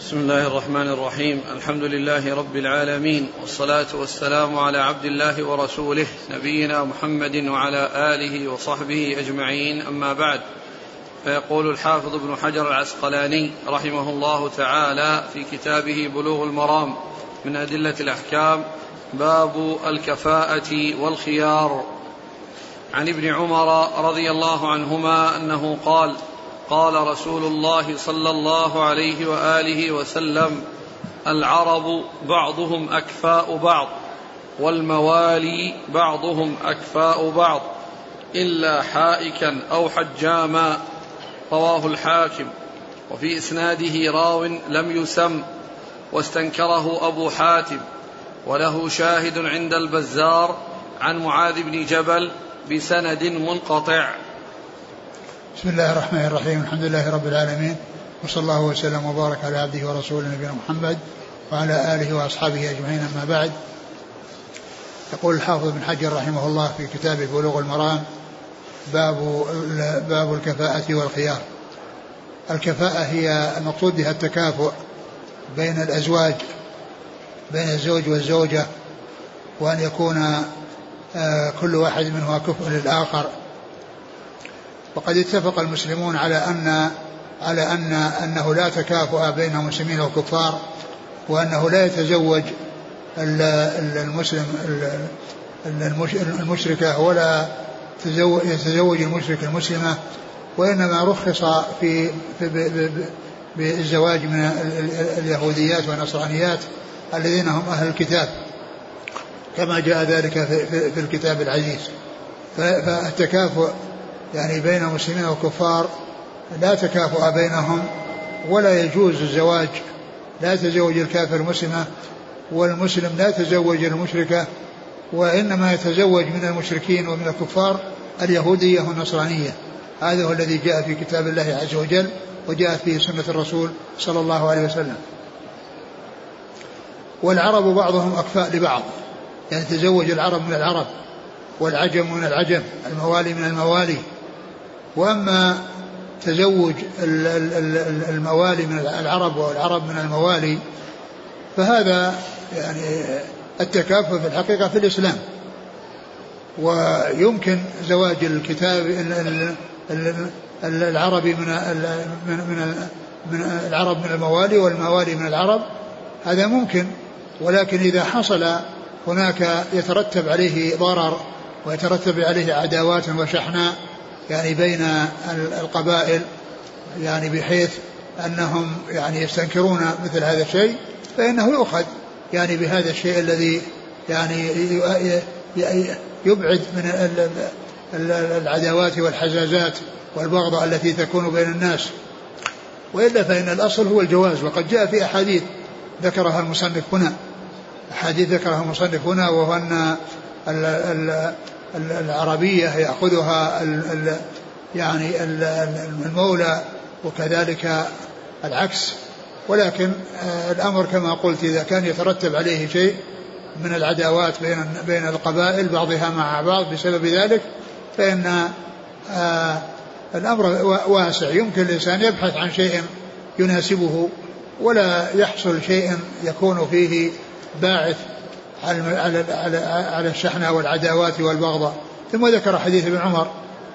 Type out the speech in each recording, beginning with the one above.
بسم الله الرحمن الرحيم. الحمد لله رب العالمين والصلاة والسلام على عبد الله ورسوله نبينا محمد وعلى آله وصحبه أجمعين. أما بعد فيقول الحافظ ابن حجر العسقلاني رحمه الله تعالى في كتابه بلوغ المرام من أدلة الأحكام باب الكفاءة والخيار. عن ابن عمر رضي الله عنهما أنه قال قال رسول الله صلى الله عليه وآله وسلم العرب بعضهم أكفاء بعض والموالي بعضهم أكفاء بعض إلا حائكا أو حجاما رواه الحاكم. وفي إسناده راو لم يسم واستنكره أبو حاتم. وله شاهد عند البزار عن معاذ بن جبل بسند منقطع. بسم الله الرحمن الرحيم. الحمد لله رب العالمين. وصلى الله وسلم وبارك على عبده ورسوله نبينا محمد وعلى آله وأصحابه أجمعين أما بعد. يقول الحافظ بن حجر رحمه الله في كتابه بلوغ المرام باب باب الكفاءة والخيار. الكفاءة هي المقصود بها التكافؤ بين الأزواج بين الزوج والزوجة وأن يكون آه، كل واحد منهما كفء للآخر. وقد اتفق المسلمون على أن على أن أنه لا تكافؤ بين المسلمين والكفار وأنه لا يتزوج المسلم المشركة ولا يتزوج المشرك المسلمة وإنما رخص في, بالزواج من اليهوديات والنصرانيات الذين هم أهل الكتاب كما جاء ذلك في الكتاب العزيز. فالتكافؤ يعني بين المسلمين والكفار لا تكافؤ بينهم ولا يجوز الزواج. لا يتزوج الكافر المسلمة والمسلم لا يتزوج المشركة وإنما يتزوج من المشركين ومن الكفار اليهودية والنصرانية. هذا هو الذي جاء في كتاب الله عز وجل وجاءت به سنة الرسول صلى الله عليه وسلم. والعرب بعضهم أكفاء لبعض. يعني تزوج العرب من العرب والعجم من العجم الموالي من الموالي. وأما تزوج الموالي من العرب والعرب من الموالي فهذا يعني التكافؤ في الحقيقة في الإسلام. ويمكن زواج الكتاب العربي من من من العرب من الموالي والموالي من العرب هذا ممكن ولكن إذا حصل هناك يترتب عليه ضرر ويترتب عليه عداوات وشحناء يعني بين القبائل يعني بحيث أنهم يعني يستنكرون مثل هذا الشيء فإنه يؤخذ يعني بهذا الشيء الذي يعني يبعد من العداوات والحزازات والبغضاء التي تكون بين الناس. وإلا فإن الأصل هو الجواز وقد جاء في أحاديث ذكرها المصنف هنا. أحاديث ذكرها المصنف هنا وهو أن العربية يأخذها يعني المولى وكذلك العكس. ولكن آه، الأمر كما قلت إذا كان يترتب عليه شيء من العداوات بين بين القبائل بعضها مع بعض بسبب ذلك فإن آه، الأمر واسع. يمكن الإنسان يبحث عن شيء يناسبه ولا يحصل شيء يكون فيه باعث على على على الشحنة والعداوات والبغضاء ثم ذكر حديث ابن عمر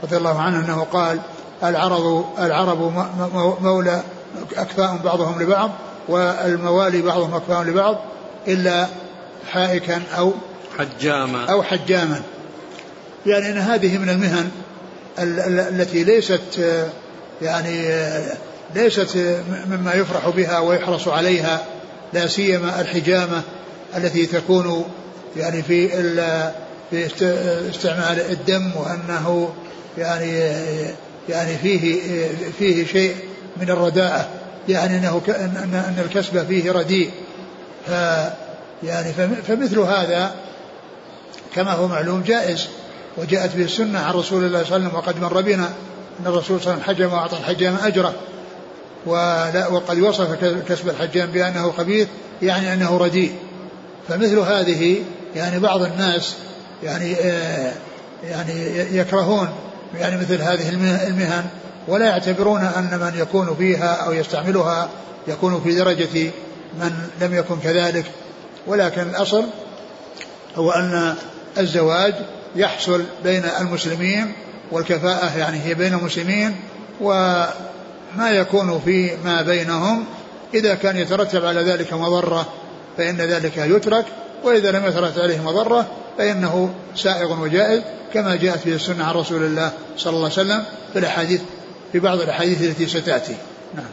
رضي الله عنه أنه قال العرب العرب مولى أكفاء بعضهم لبعض والموالي بعضهم أكفاء لبعض إلا حائكا أو حجاما. أو حجاما. يعني إن هذه من المهن التي ليست يعني ليست مما يفرح بها ويحرص عليها لا سيما الحجامة. التي تكون يعني في في استعمال الدم وأنه يعني يعني فيه فيه شيء من الرداءة يعني إنه ان الكسب فيه رديء. ف يعني فمثل هذا كما هو معلوم جائز وجاءت به السنة عن رسول الله صلى الله عليه وسلم وقد مر بنا أن الرسول صلى الله عليه وسلم حجم وأعطى الحجام أجره. وقد وصف كسب الحجام بأنه خبيث يعني أنه رديء. فمثل هذه يعني بعض الناس يعني آه يعني يكرهون يعني مثل هذه المهن ولا يعتبرون أن من يكون فيها أو يستعملها يكون في درجة من لم يكن كذلك. ولكن الأصل هو أن الزواج يحصل بين المسلمين والكفاءة يعني هي بين المسلمين وما يكون في ما بينهم إذا كان يترتب على ذلك مضرة فإن ذلك يترك وإذا لم يترتب عليه مضرة فإنه سائغ وجائز كما جاءت به السنة عن رسول الله صلى الله عليه وسلم في الأحاديث في بعض الأحاديث التي ستأتي. نعم.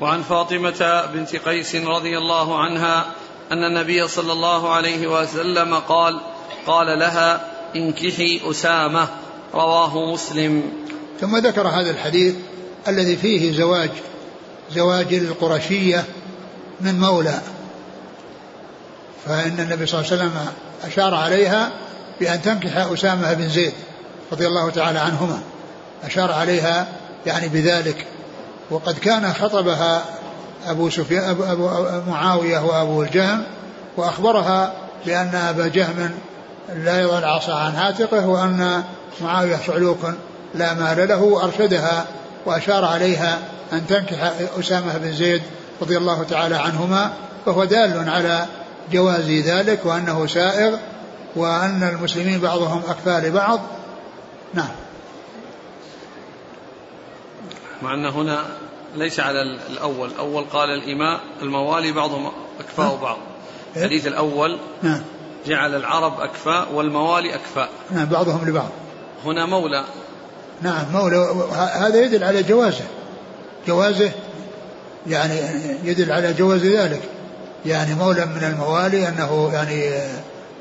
وعن فاطمة بنت قيس رضي الله عنها أن النبي صلى الله عليه وسلم قال قال لها انكحي أسامة رواه مسلم. ثم ذكر هذا الحديث الذي فيه زواج زواج القرشية من مولى. فإن النبي صلى الله عليه وسلم أشار عليها بأن تنكح أسامة بن زيد رضي الله تعالى عنهما. أشار عليها يعني بذلك. وقد كان خطبها أبو سفيان أبو, أبو معاوية وأبو الجهم وأخبرها بأن أبا جهم لا يضع العصا عن عاتقه وأن معاوية صعلوك لا مال له وأرشدها وأشار عليها أن تنكح أسامة بن زيد رضي الله تعالى عنهما فهو دال على جواز ذلك وأنه سائغ وأن المسلمين بعضهم أكفى لبعض نعم. مع أن هنا ليس على الأول. الأول قال الإماء الموالي بعضهم أكفاء بعض. إيه؟ الحديث الأول نعم. جعل العرب أكفاء والموالي أكفاء. نعم بعضهم لبعض. هنا مولى. نعم مولى هذا يدل على جوازه. جوازه يعني يدل على جواز ذلك. يعني مولى من الموالي أنه يعني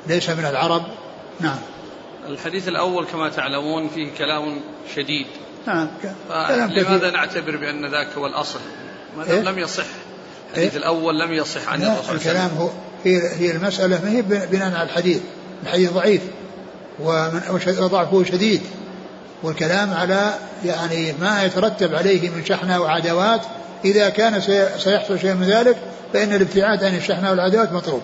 ليس من العرب. نعم. الحديث الأول كما تعلمون فيه كلام شديد. نعم كلام لماذا نعتبر بأن ذاك هو الأصل؟ ما إيه؟ لم يصح. الحديث إيه؟ الأول لم يصح عن الرسول الكلام هو هي هي المسألة ما هي بناء على الحديث. الحديث ضعيف وضعفه شديد. والكلام على يعني ما يترتب عليه من شحنة وعداوات. إذا كان سيحصل شيء من ذلك فإن الابتعاد عن الشحنة والعداوات مطلوب.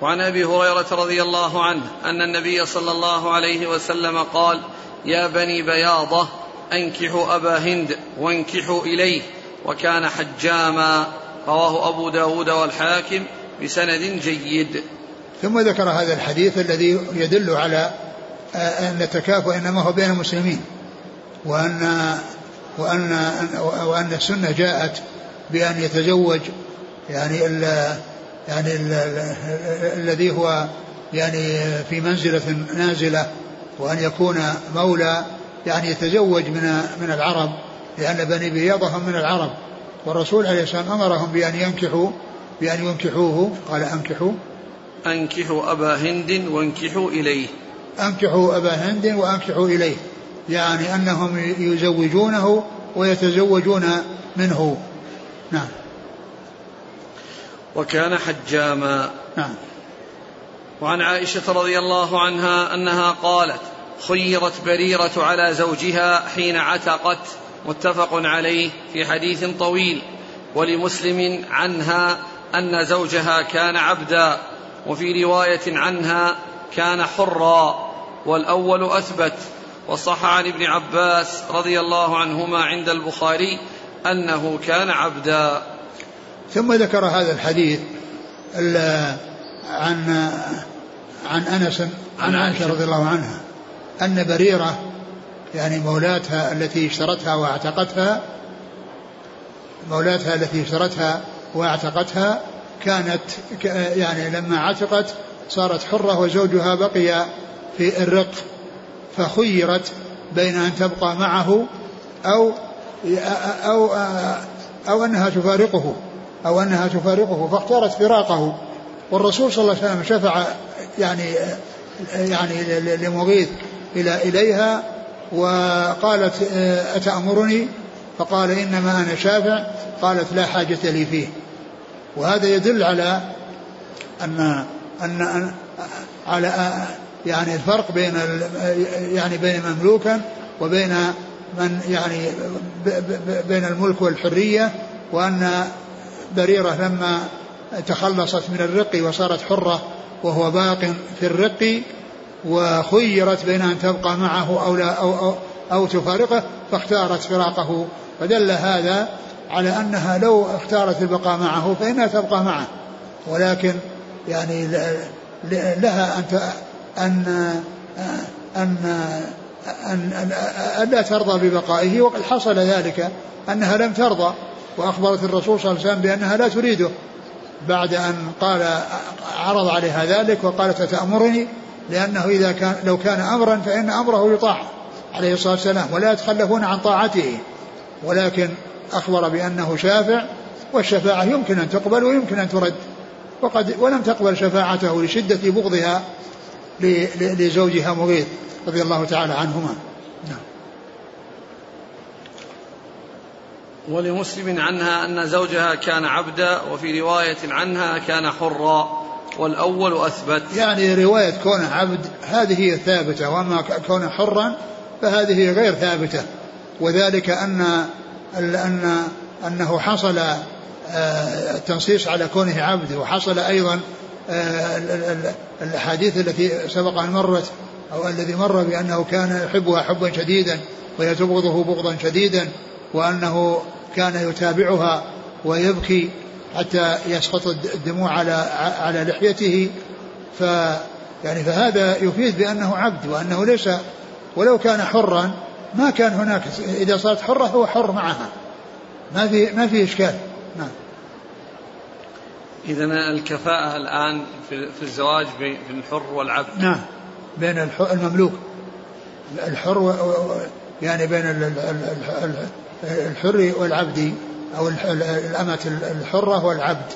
وعن أبي هريرة رضي الله عنه أن النبي صلى الله عليه وسلم قال يا بني بياضة أنكحوا أبا هند وانكحوا إليه وكان حجاما. رواه أبو داود والحاكم بسند جيد. ثم ذكر هذا الحديث الذي يدل على أن التكافؤ إنما هو بين المسلمين وأن وأن وأن السنة جاءت بأن يتزوج يعني يعني الذي هو يعني في منزلة نازلة وأن يكون مولى يعني يتزوج من من العرب لأن بني بياضة من العرب والرسول عليه السلام أمرهم بأن ينكحوا بأن ينكحوه قال أنكحوا أنكحوا أبا هند وانكحوا إليه. أنكحوا أبا هند وأنكحوا إليه. يعني أنهم يزوجونه ويتزوجون منه. نعم. وكان حجاما. نعم. وعن عائشة رضي الله عنها أنها قالت خيرت بريرة على زوجها حين عتقت. متفق عليه في حديث طويل. ولمسلم عنها أن زوجها كان عبدا. وفي رواية عنها كان حرا والأول أثبت وصح عن ابن عباس رضي الله عنهما عند البخاري أنه كان عبدا. ثم ذكر هذا الحديث عن عن أنس عن عائشة. رضي الله عنها أن بريرة يعني مولاتها التي اشترتها واعتقتها مولاتها التي اشترتها واعتقتها كانت يعني لما عتقت صارت حرة وزوجها بقي في الرق فخيرت بين أن تبقى معه أو أو أو أنها تفارقه أو أنها تفارقه فاختارت فراقه. والرسول صلى الله عليه وسلم شفع يعني يعني لمغيث إلى إليها وقالت أتأمرني؟ فقال إنما أنا شافع. قالت لا حاجة لي فيه. وهذا يدل على أن أن على يعني الفرق بين يعني بين مملوكا وبين من يعني بين الملك والحرية وأن بريرة لما تخلصت من الرق وصارت حرة وهو باق في الرق وخيرت بين أن تبقى معه أو لا أو, أو, أو تفارقه فاختارت فراقه. فدل هذا على أنها لو اختارت البقاء معه فإنها تبقى معه. ولكن يعني لها أن أن أن أن, أن لا ترضى ببقائه. وقد حصل ذلك أنها لم ترضى. وأخبرت الرسول صلى الله عليه وسلم بأنها لا تريده. بعد أن قال عرض عليها ذلك وقالت تأمرني لأنه إذا كان لو كان أمرا فإن أمره يطاع عليه الصلاة والسلام. ولا يتخلفون عن طاعته. ولكن أخبر بأنه شافع والشفاعة يمكن أن تقبل ويمكن أن ترد. وقد ولم تقبل شفاعته لشدة بغضها لزوجها مغيث رضي الله تعالى عنهما. نعم. ولمسلم عنها أن زوجها كان عبدا وفي رواية عنها كان حرا والأول أثبت. يعني رواية كونه عبد هذه هي الثابتة وأما كونه حرا فهذه غير ثابتة. وذلك أن أن أنه حصل التنصيص آه، على كونه عبد وحصل أيضا آه، الأحاديث التي سبق أن مرت أو الذي مر بأنه كان يحبها حبا شديدا وهي تبغضه بغضا شديدا وأنه كان يتابعها ويبكي حتى يسقط الدموع على على لحيته. ف يعني فهذا يفيد بأنه عبد وأنه ليس ولو كان حرا ما كان هناك إذا صارت حرة هو حر معها. ما في ما في إشكال. نعم. إذا الكفاءة الآن في الزواج بين الحر والعبد. نعم. بين المملوك. الحر يعني بين الحر والعبد أو الأمة الحرة والعبد.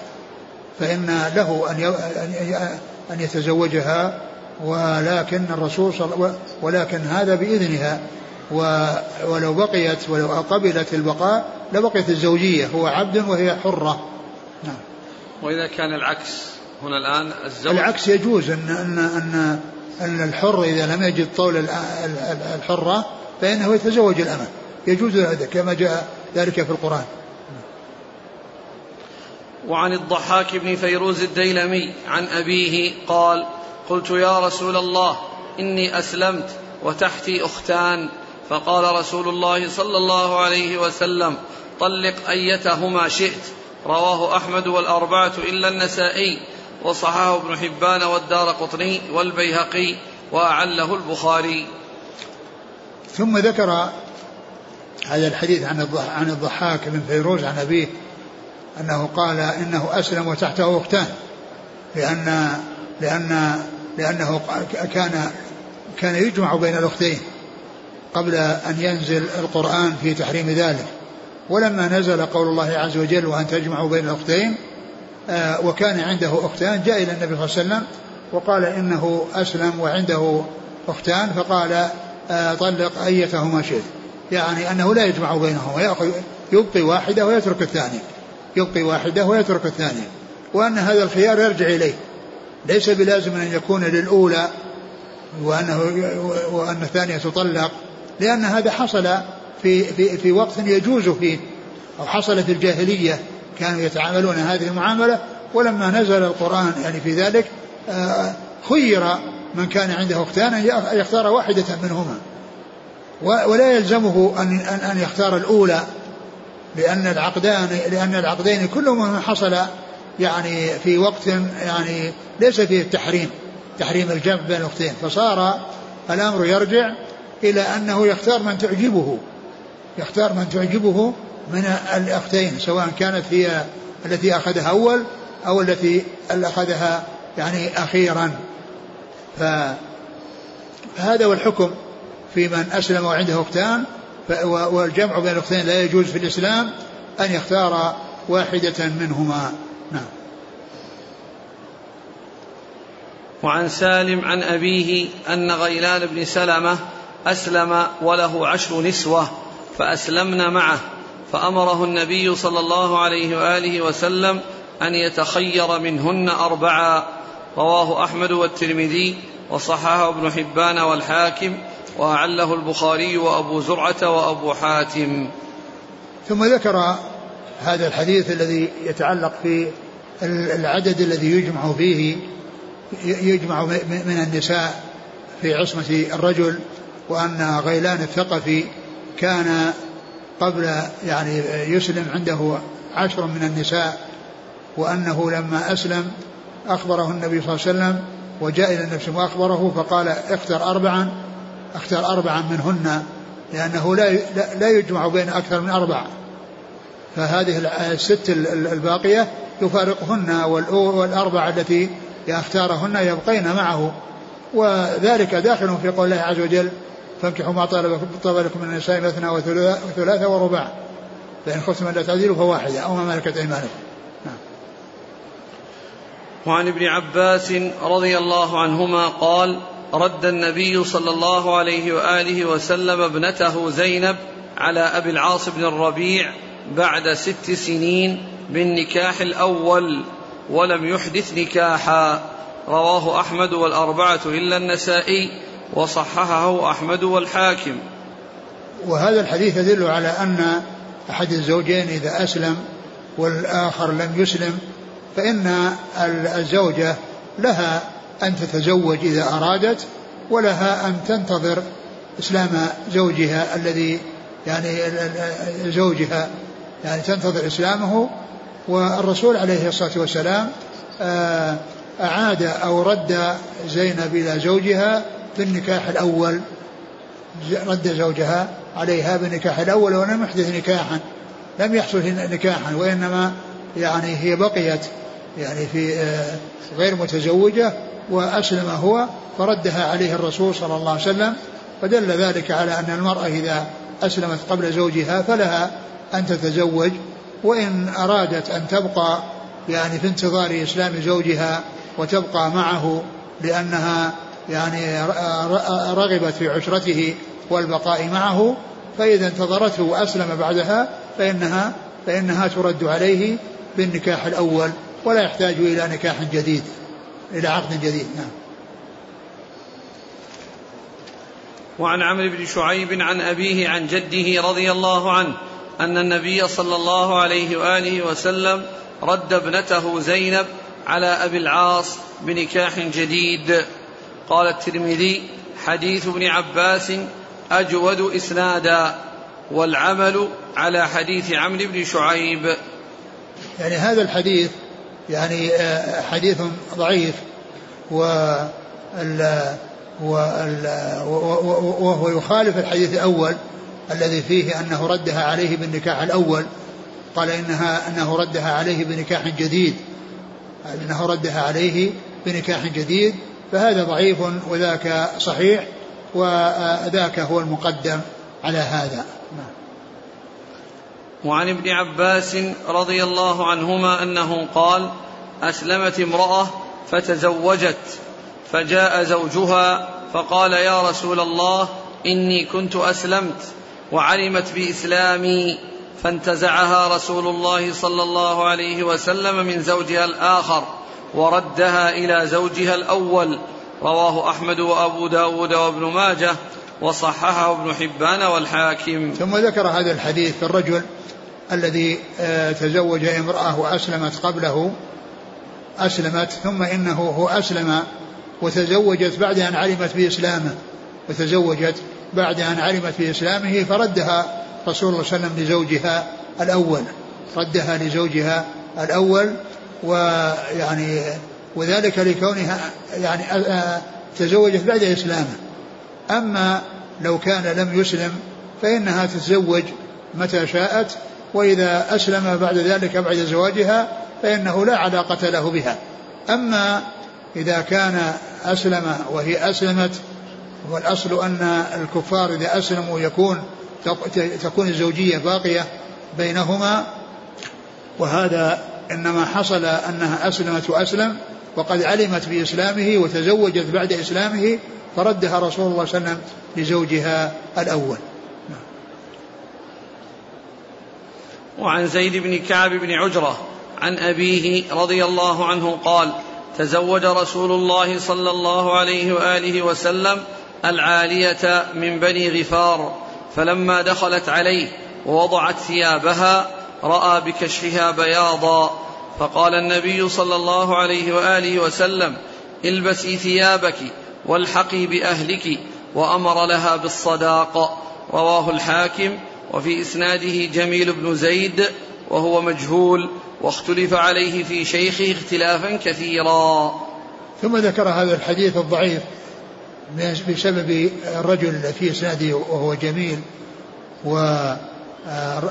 فإن له أن أن يتزوجها ولكن الرسول صلى ولكن هذا بإذنها. ولو بقيت ولو قبلت البقاء لبقيت الزوجية هو عبد وهي حرة. نعم. وإذا كان العكس هنا الآن الزوج العكس يجوز أن أن أن أن الحر إذا لم يجد طول الحرة فإنه يتزوج الأمة. يجوز هذا كما جاء ذلك في القرآن. وعن الضحاك بن فيروز الديلمي عن أبيه قال قلت يا رسول الله إني أسلمت وتحتي أختان. فقال رسول الله صلى الله عليه وسلم طلق أيتهما شئت. رواه أحمد والأربعة إلا النسائي وصححه ابن حبان والدار قطني والبيهقي وأعله البخاري. ثم ذكر هذا الحديث عن عن الضحاك بن فيروز عن أبيه أنه قال إنه أسلم وتحته أختان لأن لأن لأنه كان كان يجمع بين الأختين. قبل أن ينزل القرآن في تحريم ذلك. ولما نزل قول الله عز وجل وأن تجمعوا بين الأختين آه، وكان عنده أختان جاء إلى النبي صلى الله عليه وسلم وقال إنه أسلم وعنده أختان فقال آه، طلق أيتهما شئت. يعني أنه لا يجمع بينهما يبقي واحدة ويترك الثانية. يبقي واحدة ويترك الثانية. وأن هذا الخيار يرجع إليه. ليس بلازم أن يكون للأولى وأنه وأن الثانية تطلق. لأن هذا حصل في في في وقت يجوز فيه أو حصل في الجاهلية كانوا يتعاملون هذه المعاملة ولما نزل القرآن يعني في ذلك آه، خير من كان عنده أختان أن يختار واحدة منهما. ولا يلزمه أن أن يختار الأولى لأن العقدان لأن العقدين كلهما حصل يعني في وقت يعني ليس فيه التحريم تحريم الجمع بين الأختين. فصار الأمر يرجع إلى أنه يختار من تعجبه يختار من تعجبه من الأختين سواء كانت هي التي أخذها أول أو التي أخذها يعني أخيرا. فهذا هو الحكم في من أسلم وعنده أختان والجمع بين الأختين لا يجوز في الإسلام أن يختار واحدة منهما. نعم. وعن سالم عن أبيه أن غيلان بن سلمة أسلم وله عشر نسوة فأسلمن معه. فأمره النبي صلى الله عليه وآله وسلم أن يتخير منهن أربعا رواه أحمد والترمذي وصححه ابن حبان والحاكم وأعله البخاري وأبو زرعة وأبو حاتم. ثم ذكر هذا الحديث الذي يتعلق في العدد الذي يجمع فيه يجمع من النساء في عصمة الرجل وأن غيلان الثقفي كان قبل يعني يسلم عنده عشر من النساء وأنه لما أسلم أخبره النبي صلى الله عليه وسلم وجاء إلى النبي وأخبره فقال اختر أربعا اختر أربعا منهن لأنه لا لا يجمع بين أكثر من أربع فهذه الست الباقية يفارقهن والأربع التي يختارهن يبقين معه. وذلك داخل في قول الله عز وجل فانكحوا ما طلب لكم من النساء مثنى وثلاثة ورباع. فإن خفتم ألا تعدلوا فواحدة أو ما ملكت أيمانكم. نعم. وعن ابن عباس رضي الله عنهما قال رد النبي صلى الله عليه وآله وسلم ابنته زينب على أبي العاص بن الربيع بعد ست سنين بالنكاح الأول ولم يحدث نكاحا. رواه أحمد والأربعة إلا النسائي. وصححه أحمد والحاكم. وهذا الحديث يدل على أن أحد الزوجين إذا أسلم والآخر لم يسلم فإن الزوجة لها أن تتزوج إذا أرادت ولها أن تنتظر إسلام زوجها الذي يعني زوجها يعني تنتظر إسلامه. والرسول عليه الصلاة والسلام آه، أعاد أو رد زينب إلى زوجها بالنكاح الأول رد زوجها عليها بالنكاح الأول ولم يحدث نكاحا لم يحصل نكاحا وإنما يعني هي بقيت يعني في آه، غير متزوجة وأسلم هو فردها عليه الرسول صلى الله عليه وسلم فدل ذلك على أن المرأة إذا أسلمت قبل زوجها فلها أن تتزوج وإن أرادت أن تبقى يعني في انتظار إسلام زوجها وتبقى معه لأنها يعني رغبت في عشرته والبقاء معه فإذا انتظرته وأسلم بعدها فإنها فإنها ترد عليه بالنكاح الأول ولا يحتاج إلى نكاح جديد إلى عقد جديد نعم. وعن عمرو بن شعيب عن أبيه عن جده رضي الله عنه أن النبي صلى الله عليه وآله وسلم رد ابنته زينب على أبي العاص بنكاح جديد. قال الترمذي حديث ابن عباس أجود إسنادا والعمل على حديث عمرو بن شعيب. يعني هذا الحديث يعني آه، حديث ضعيف و وهو يخالف الحديث الأول الذي فيه أنه ردها عليه بالنكاح الأول. قال إنها أنه ردها عليه بنكاح جديد. أنه ردها عليه بنكاح جديد. فهذا ضعيف وذاك صحيح وذاك هو المقدم على هذا. وعن ابن عباس رضي الله عنهما أنه قال أسلمت امرأة فتزوجت فجاء زوجها فقال يا رسول الله إني كنت أسلمت وعلمت بإسلامي فانتزعها رسول الله صلى الله عليه وسلم من زوجها الآخر وردها إلى زوجها الأول. رواه أحمد وأبو داود وابن ماجه وصححه ابن حبان والحاكم. ثم ذكر هذا الحديث الرجل الذي آه، تزوج امرأة وأسلمت قبله أسلمت ثم إنه هو أسلم وتزوجت بعد أن علمت بإسلامه. وتزوجت بعد أن علمت بإسلامه فردها رسول الله صلى الله عليه وسلم لزوجها الأول. ردها لزوجها الأول ويعني وذلك لكونها يعني آه، آه، تزوجت بعد إسلامه. أما لو كان لم يسلم فإنها تتزوج متى شاءت وإذا أسلم بعد ذلك بعد زواجها فإنه لا علاقة له بها. أما إذا كان أسلم وهي أسلمت والأصل أن الكفار إذا أسلموا يكون تكون الزوجية باقية بينهما وهذا إنما حصل أنها أسلمت وأسلم وقد علمت بإسلامه وتزوجت بعد إسلامه فردها رسول الله صلى الله عليه وسلم لزوجها الأول. وعن زيد بن كعب بن عجرة عن أبيه رضي الله عنه قال تزوج رسول الله صلى الله عليه وآله وسلم العالية من بني غفار فلما دخلت عليه ووضعت ثيابها رأى بكشفها بياضا فقال النبي صلى الله عليه وآله وسلم البسي ثيابك والحقي بأهلك وأمر لها بالصداق. رواه الحاكم وفي إسناده جميل بن زيد وهو مجهول واختلف عليه في شيخه اختلافا كثيرا. ثم ذكر هذا الحديث الضعيف بسبب الرجل في إسناده وهو جميل و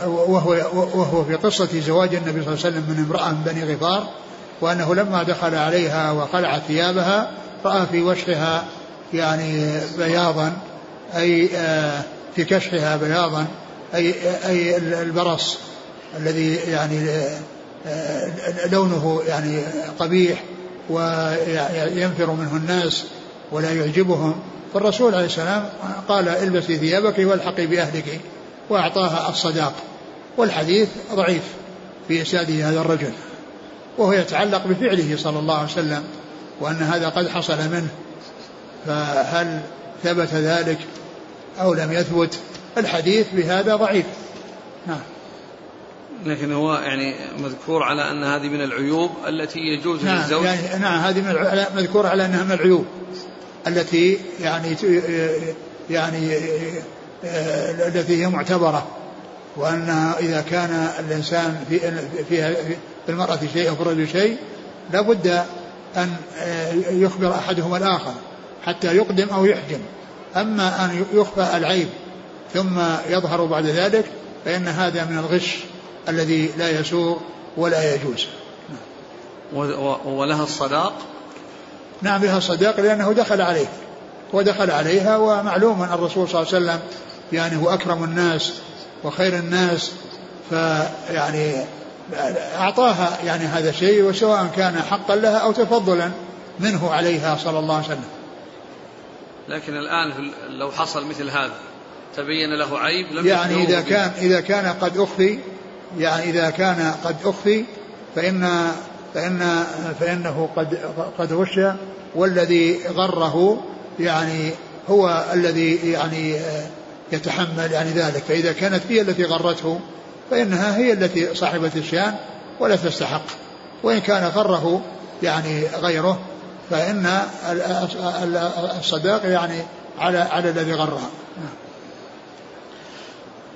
وهو وهو في قصة زواج النبي صلى الله عليه وسلم من امرأة من بني غفار وأنه لما دخل عليها وخلع ثيابها رأى في وشحها يعني بياضا أي آه، في كشحها بياضا أي أي البرص الذي يعني آه، لونه يعني قبيح وينفر منه الناس ولا يعجبهم. فالرسول عليه السلام قال البسي ثيابك والحقي بأهلك. وأعطاها الصداق والحديث ضعيف في إسناده هذا الرجل وهو يتعلق بفعله صلى الله عليه وسلم وأن هذا قد حصل منه فهل ثبت ذلك أو لم يثبت؟ الحديث بهذا ضعيف. نعم. لكن هو يعني مذكور على أن هذه من العيوب التي يجوز نعم للزوج. يعني نعم هذه من مذكور على أنها من العيوب التي يعني يعني التي هي معتبرة وأن إذا كان الإنسان في فيها في المرأة شيء أو في الرجل شيء لابد أن يخبر أحدهما الآخر حتى يقدم أو يحجم. أما أن يخفى العيب ثم يظهر بعد ذلك فإن هذا من الغش الذي لا يسوغ ولا يجوز. ولها الصداق؟ نعم لها الصداق لأنه دخل عليه. ودخل عليها ومعلوم أن الرسول صلى الله عليه وسلم يعني هو أكرم الناس وخير الناس فيعني أعطاها يعني هذا الشيء وسواء كان حقا لها أو تفضلا منه عليها صلى الله عليه وسلم. لكن الآن لو حصل مثل هذا تبين له عيب لم يعني إذا كان إذا كان قد أخفي يعني إذا كان قد أخفي فإن فإن فإنه قد قد غش والذي غره يعني هو الذي يعني يتحمل يعني ذلك. فإذا كانت هي التي غرته فإنها هي التي صاحبة الشان ولا تستحق. وإن كان غره يعني غيره فإن الصداق يعني على على الذي غرها.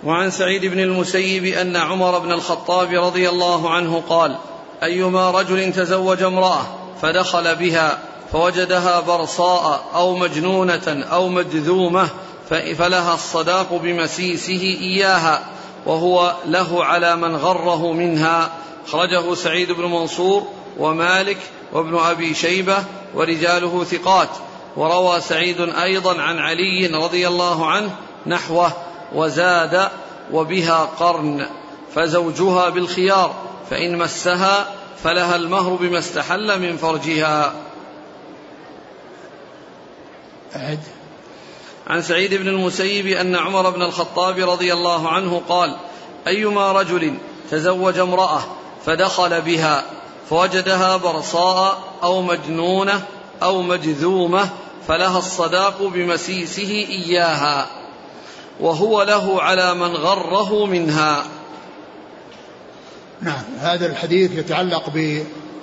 وعن سعيد بن المسيب أن عمر بن الخطاب رضي الله عنه قال أيما رجل تزوج امرأة فدخل بها فوجدها برصاء أو مجنونة أو مجذومة فلها الصداق بمسيسه إياها وهو له على من غره منها. أخرجه سعيد بن منصور ومالك وابن أبي شيبة ورجاله ثقات. وروى سعيد أيضا عن علي رضي الله عنه نحوه وزاد وبها قرن فزوجها بالخيار فإن مسها فلها المهر بما استحل من فرجها. أعد عن سعيد بن المسيب أن عمر بن الخطاب رضي الله عنه قال أيما رجل تزوج امرأة فدخل بها فوجدها برصاء أو مجنونة أو مجذومة فلها الصداق بمسيسه إياها وهو له على من غره منها. نعم هذا الحديث يتعلق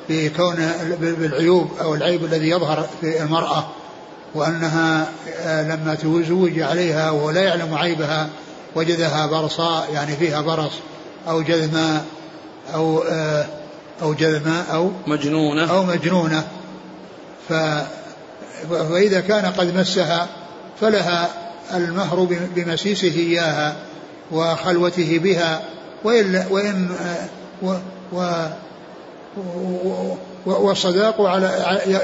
بكون بالعيوب أو العيب الذي يظهر في المرأة. وأنها آه، لما تزوج عليها ولا يعلم عيبها وجدها برصاء يعني فيها برص أو جذماء أو آه، أو جذماء أو مجنونة. أو مجنونة. ف فإذا كان قد مسها فلها المهر بمسيسه إياها وخلوته بها وإن وإن آه، و و والصداق على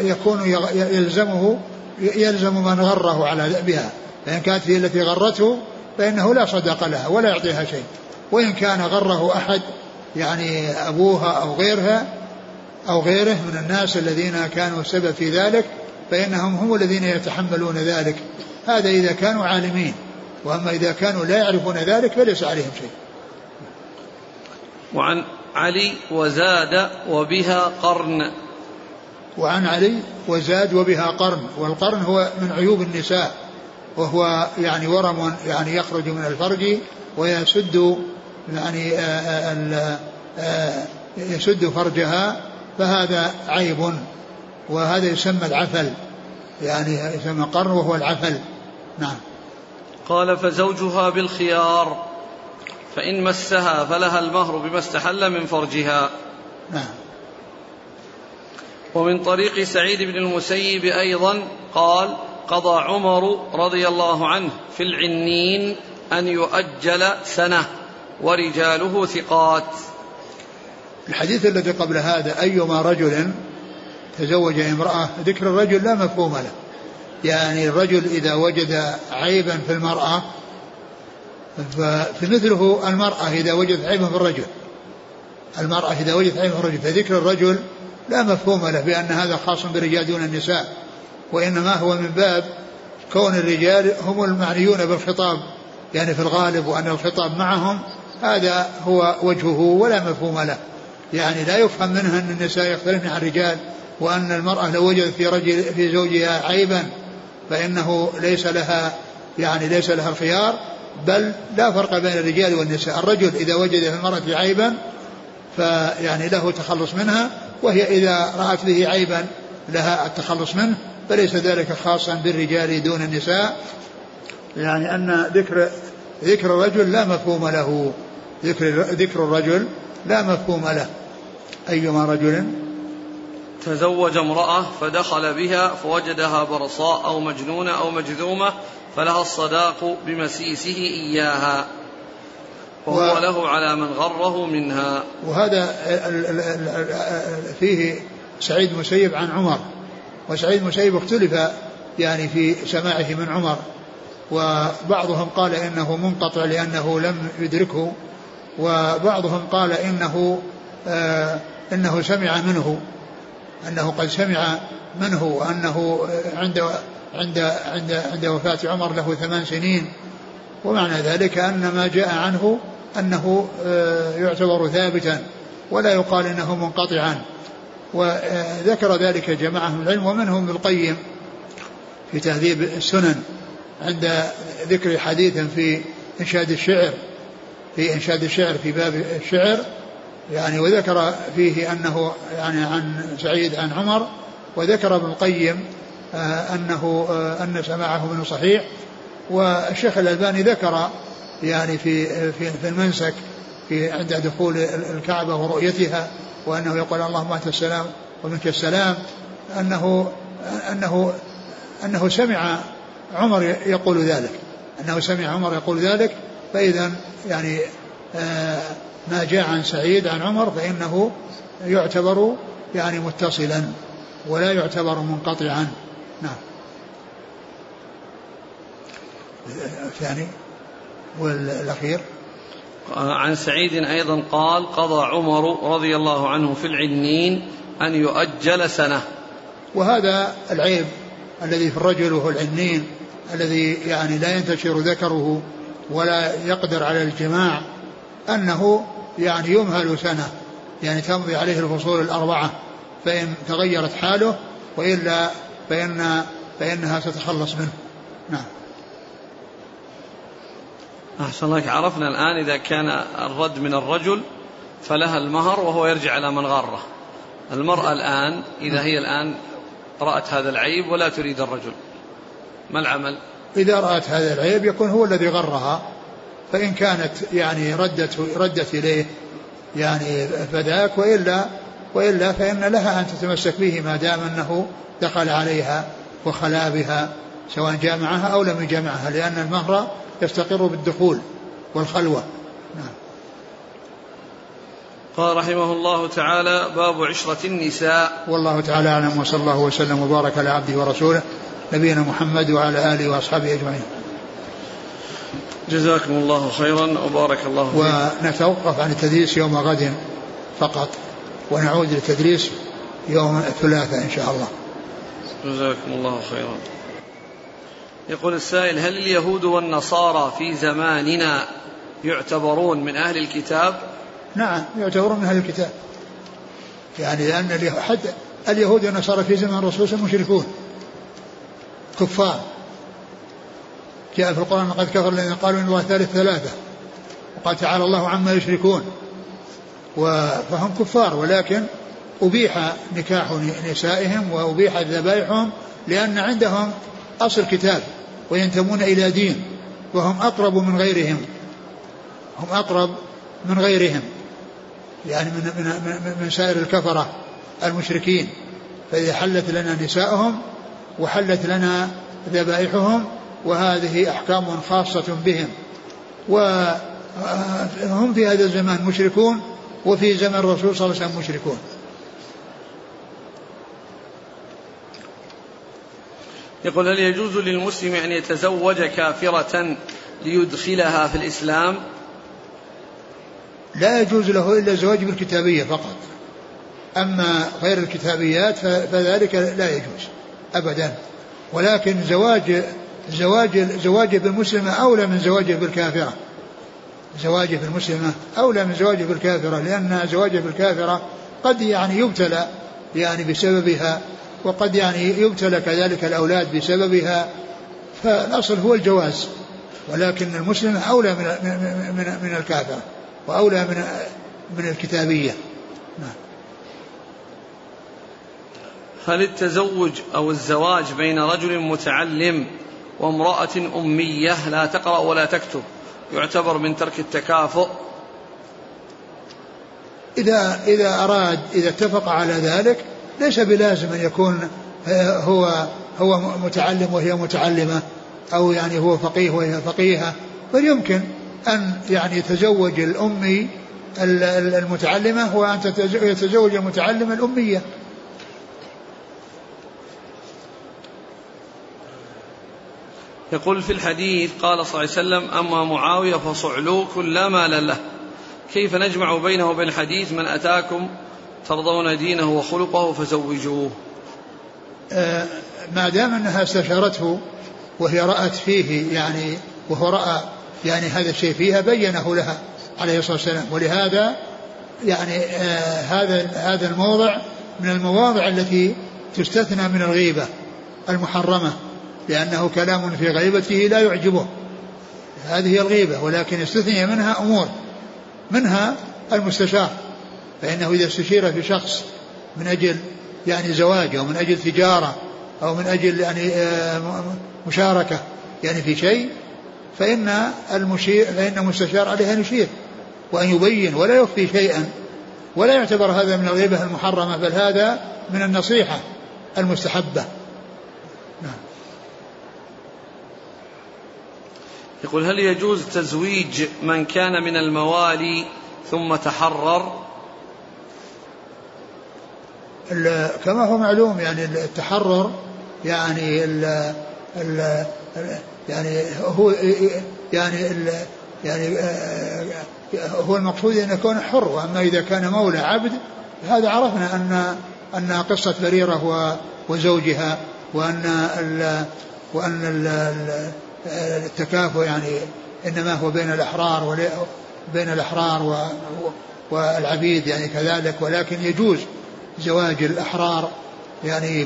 يكون يلزمه يلزم من غره على بها فإن كانت هي التي غرته فإنه لا صدق لها ولا يعطيها شيء. وإن كان غره أحد يعني أبوها أو غيرها أو غيره من الناس الذين كانوا السبب في ذلك فإنهم هم الذين يتحملون ذلك. هذا إذا كانوا عالمين وأما إذا كانوا لا يعرفون ذلك فليس عليهم شيء. وعن علي وزاد وبها قرن. وعن علي وزاد وبها قرن والقرن هو من عيوب النساء وهو يعني ورم يعني يخرج من الفرج ويسد يعني آآ آآ آآ يسد فرجها فهذا عيب وهذا يسمى العفل يعني يسمى قرن وهو العفل. نعم. قال فزوجها بالخيار فإن مسها فلها المهر بما استحل من فرجها. نعم. ومن طريق سعيد بن المسيب أيضا قال قضى عمر رضي الله عنه في العنين أن يؤجل سنة ورجاله ثقات. الحديث الذي قبل هذا أيما رجل تزوج امرأة ذكر الرجل لا مفهوم له. يعني الرجل إذا وجد عيبا في المرأة فمثله المرأة إذا وجدت عيبا في الرجل. المرأة إذا وجدت عيبا في الرجل فذكر الرجل لا مفهوم له بأن هذا خاص بالرجال دون النساء وإنما هو من باب كون الرجال هم المعنيون بالخطاب يعني في الغالب وأن الخطاب معهم هذا هو وجهه ولا مفهوم له. يعني لا يفهم منها أن النساء يختلفن عن الرجال وأن المرأة لو وجدت في رجل في زوجها عيبا فإنه ليس لها يعني ليس لها الخيار بل لا فرق بين الرجال والنساء. الرجل إذا وجد في المرأة عيبا فيعني له تخلص منها وهي إذا رأت به عيبا لها التخلص منه فليس ذلك خاصا بالرجال دون النساء. يعني أن ذكر ذكر الرجل لا مفهوم له. ذكر ذكر الرجل لا مفهوم له. أيما رجل؟ تزوج امرأة فدخل بها فوجدها برصاء أو مجنونة أو مجذومة فلها الصداق بمسيسه إياها. وهو و... له على من غره منها. وهذا فيه سعيد مسيب عن عمر. وسعيد مسيب اختلف يعني في سماعه من عمر. وبعضهم قال إنه منقطع لأنه لم يدركه. وبعضهم قال إنه آه إنه سمع منه. إنه قد سمع منه وأنه عند عند عند عند وفاة عمر له ثمان سنين. ومعنى ذلك أن ما جاء عنه أنه آه يعتبر ثابتا ولا يقال إنه منقطعا. وذكر ذلك جماعة العلم ومنهم القيم في تهذيب السنن عند ذكر حديث في إنشاد الشعر في إنشاد الشعر في باب الشعر. يعني وذكر فيه أنه يعني عن سعيد عن عمر. وذكر ابن القيم آه، أنه آه، أن سماعه منه صحيح. والشيخ الألباني ذكر يعني في في في المنسك في عند دخول الكعبة ورؤيتها وأنه يقول اللهم أنت السلام ومنك السلام أنه أنه أنه سمع عمر يقول ذلك. أنه سمع عمر يقول ذلك فإذا يعني آه، ما جاء عن سعيد عن عمر فإنه يعتبر يعني متصلا ولا يعتبر منقطعا. نعم. الثاني والأخير؟ عن سعيد أيضا قال قضى عمر رضي الله عنه في العنين أن يؤجل سنة. وهذا العيب الذي في الرجل وهو العنين الذي يعني لا ينتشر ذكره ولا يقدر على الجماع أنه يعني يمهل سنة. يعني تمضي عليه الفصول الأربعة فإن تغيرت حاله وإلا فإن فإنها تتخلص منه. نعم. أحسن لك عرفنا الآن إذا كان الرد من الرجل فلها المهر وهو يرجع على من غره. المرأة الآن إذا هي الآن رأت هذا العيب ولا تريد الرجل. ما العمل؟ إذا رأت هذا العيب يكون هو الذي غرها فإن كانت يعني ردت ردت إليه يعني فذاك وإلا وإلا فإن لها أن تتمسك به ما دام أنه دخل عليها وخلا بها سواء جامعها أو لم يجامعها لأن المهر يستقر بالدخول والخلوة. نعم. قال رحمه الله تعالى باب عشرة النساء. والله تعالى أعلم وصلى الله وسلم وبارك على عبده ورسوله نبينا محمد وعلى آله وأصحابه أجمعين. جزاكم الله خيرا وبارك الله فيكم ونتوقف عن التدريس يوم غد فقط ونعود للتدريس يوم الثلاثاء إن شاء الله. جزاكم الله خيرا. يقول السائل هل اليهود والنصارى في زماننا يعتبرون من أهل الكتاب؟ نعم يعتبرون من أهل الكتاب. يعني لأن حد اليهود والنصارى في زمن الرسول مشركون كفار. جاء في القرآن قد كفر الذين قالوا إن الله ثالث ثلاثة وقال تعالى الله عما يشركون. فهم كفار ولكن أبيح نكاح نسائهم وأبيح ذبائحهم لأن عندهم أصل كتاب وينتمون إلى دين وهم أقرب من غيرهم. هم أقرب من غيرهم. يعني من, من, من, سائر الكفرة المشركين. فإذا حلت لنا نساءهم وحلت لنا ذبائحهم وهذه أحكام خاصة بهم. وهم في هذا الزمان مشركون وفي زمن الرسول صلى الله عليه وسلم مشركون. يقول هل يجوز للمسلم أن يتزوج كافرة ليدخلها في الإسلام؟ لا يجوز له إلا الزواج بالكتابية فقط. أما غير الكتابيات فذلك لا يجوز أبدا. ولكن زواج زواج زواجه بالمسلمة أولى من زواجه بالكافرة. زواجه بالمسلمة أولى من زواجه بالكافرة لأن زواجه بالكافرة قد يعني يبتلى يعني بسببها وقد يعني يبتلى كذلك الأولاد بسببها فالأصل هو الجواز ولكن المسلمة أولى من من من الكافرة وأولى من من الكتابية. نعم. هل التزوج أو الزواج بين رجل متعلم وامرأة أمية لا تقرأ ولا تكتب يعتبر من ترك التكافؤ؟ إذا إذا أراد إذا اتفق على ذلك ليس بلازم أن يكون هو هو متعلم وهي متعلمة أو يعني هو فقيه وهي فقيهة بل يمكن أن يعني يتزوج الأمي المتعلمة وأن يتزوج المتعلمة الأمية. يقول في الحديث قال صلى الله عليه وسلم أما معاوية فصعلوك لا مال له. كيف نجمع بينه وبين الحديث من أتاكم ترضون دينه وخلقه فزوجوه. آه ما دام أنها استشارته وهي رأت فيه يعني وهو رأى يعني هذا الشيء فيها بينه لها عليه الصلاة والسلام. ولهذا يعني آه هذا هذا الموضع من المواضع التي تستثنى من الغيبة المحرمة لأنه كلام في غيبته لا يعجبه. هذه الغيبة ولكن استثني منها أمور منها المستشار. فإنه إذا استشير في شخص من أجل يعني زواج أو من أجل تجارة أو من أجل يعني آه، مشاركة يعني في شيء فإن المشير فإن المستشار عليه أن يشير وأن يبين ولا يخفي شيئا ولا يعتبر هذا من الغيبة المحرمة بل هذا من النصيحة المستحبة. نعم. يقول هل يجوز تزويج من كان من الموالي ثم تحرر؟ كما هو معلوم يعني التحرر يعني ال ال يعني هو يعني ال يعني هو المقصود أن يكون حر وأما إذا كان مولى عبد هذا عرفنا أن أن قصة بريرة وزوجها وأن ال وأن ال التكافؤ يعني إنما هو بين الأحرار بين الأحرار والعبيد يعني كذلك ولكن يجوز زواج الأحرار يعني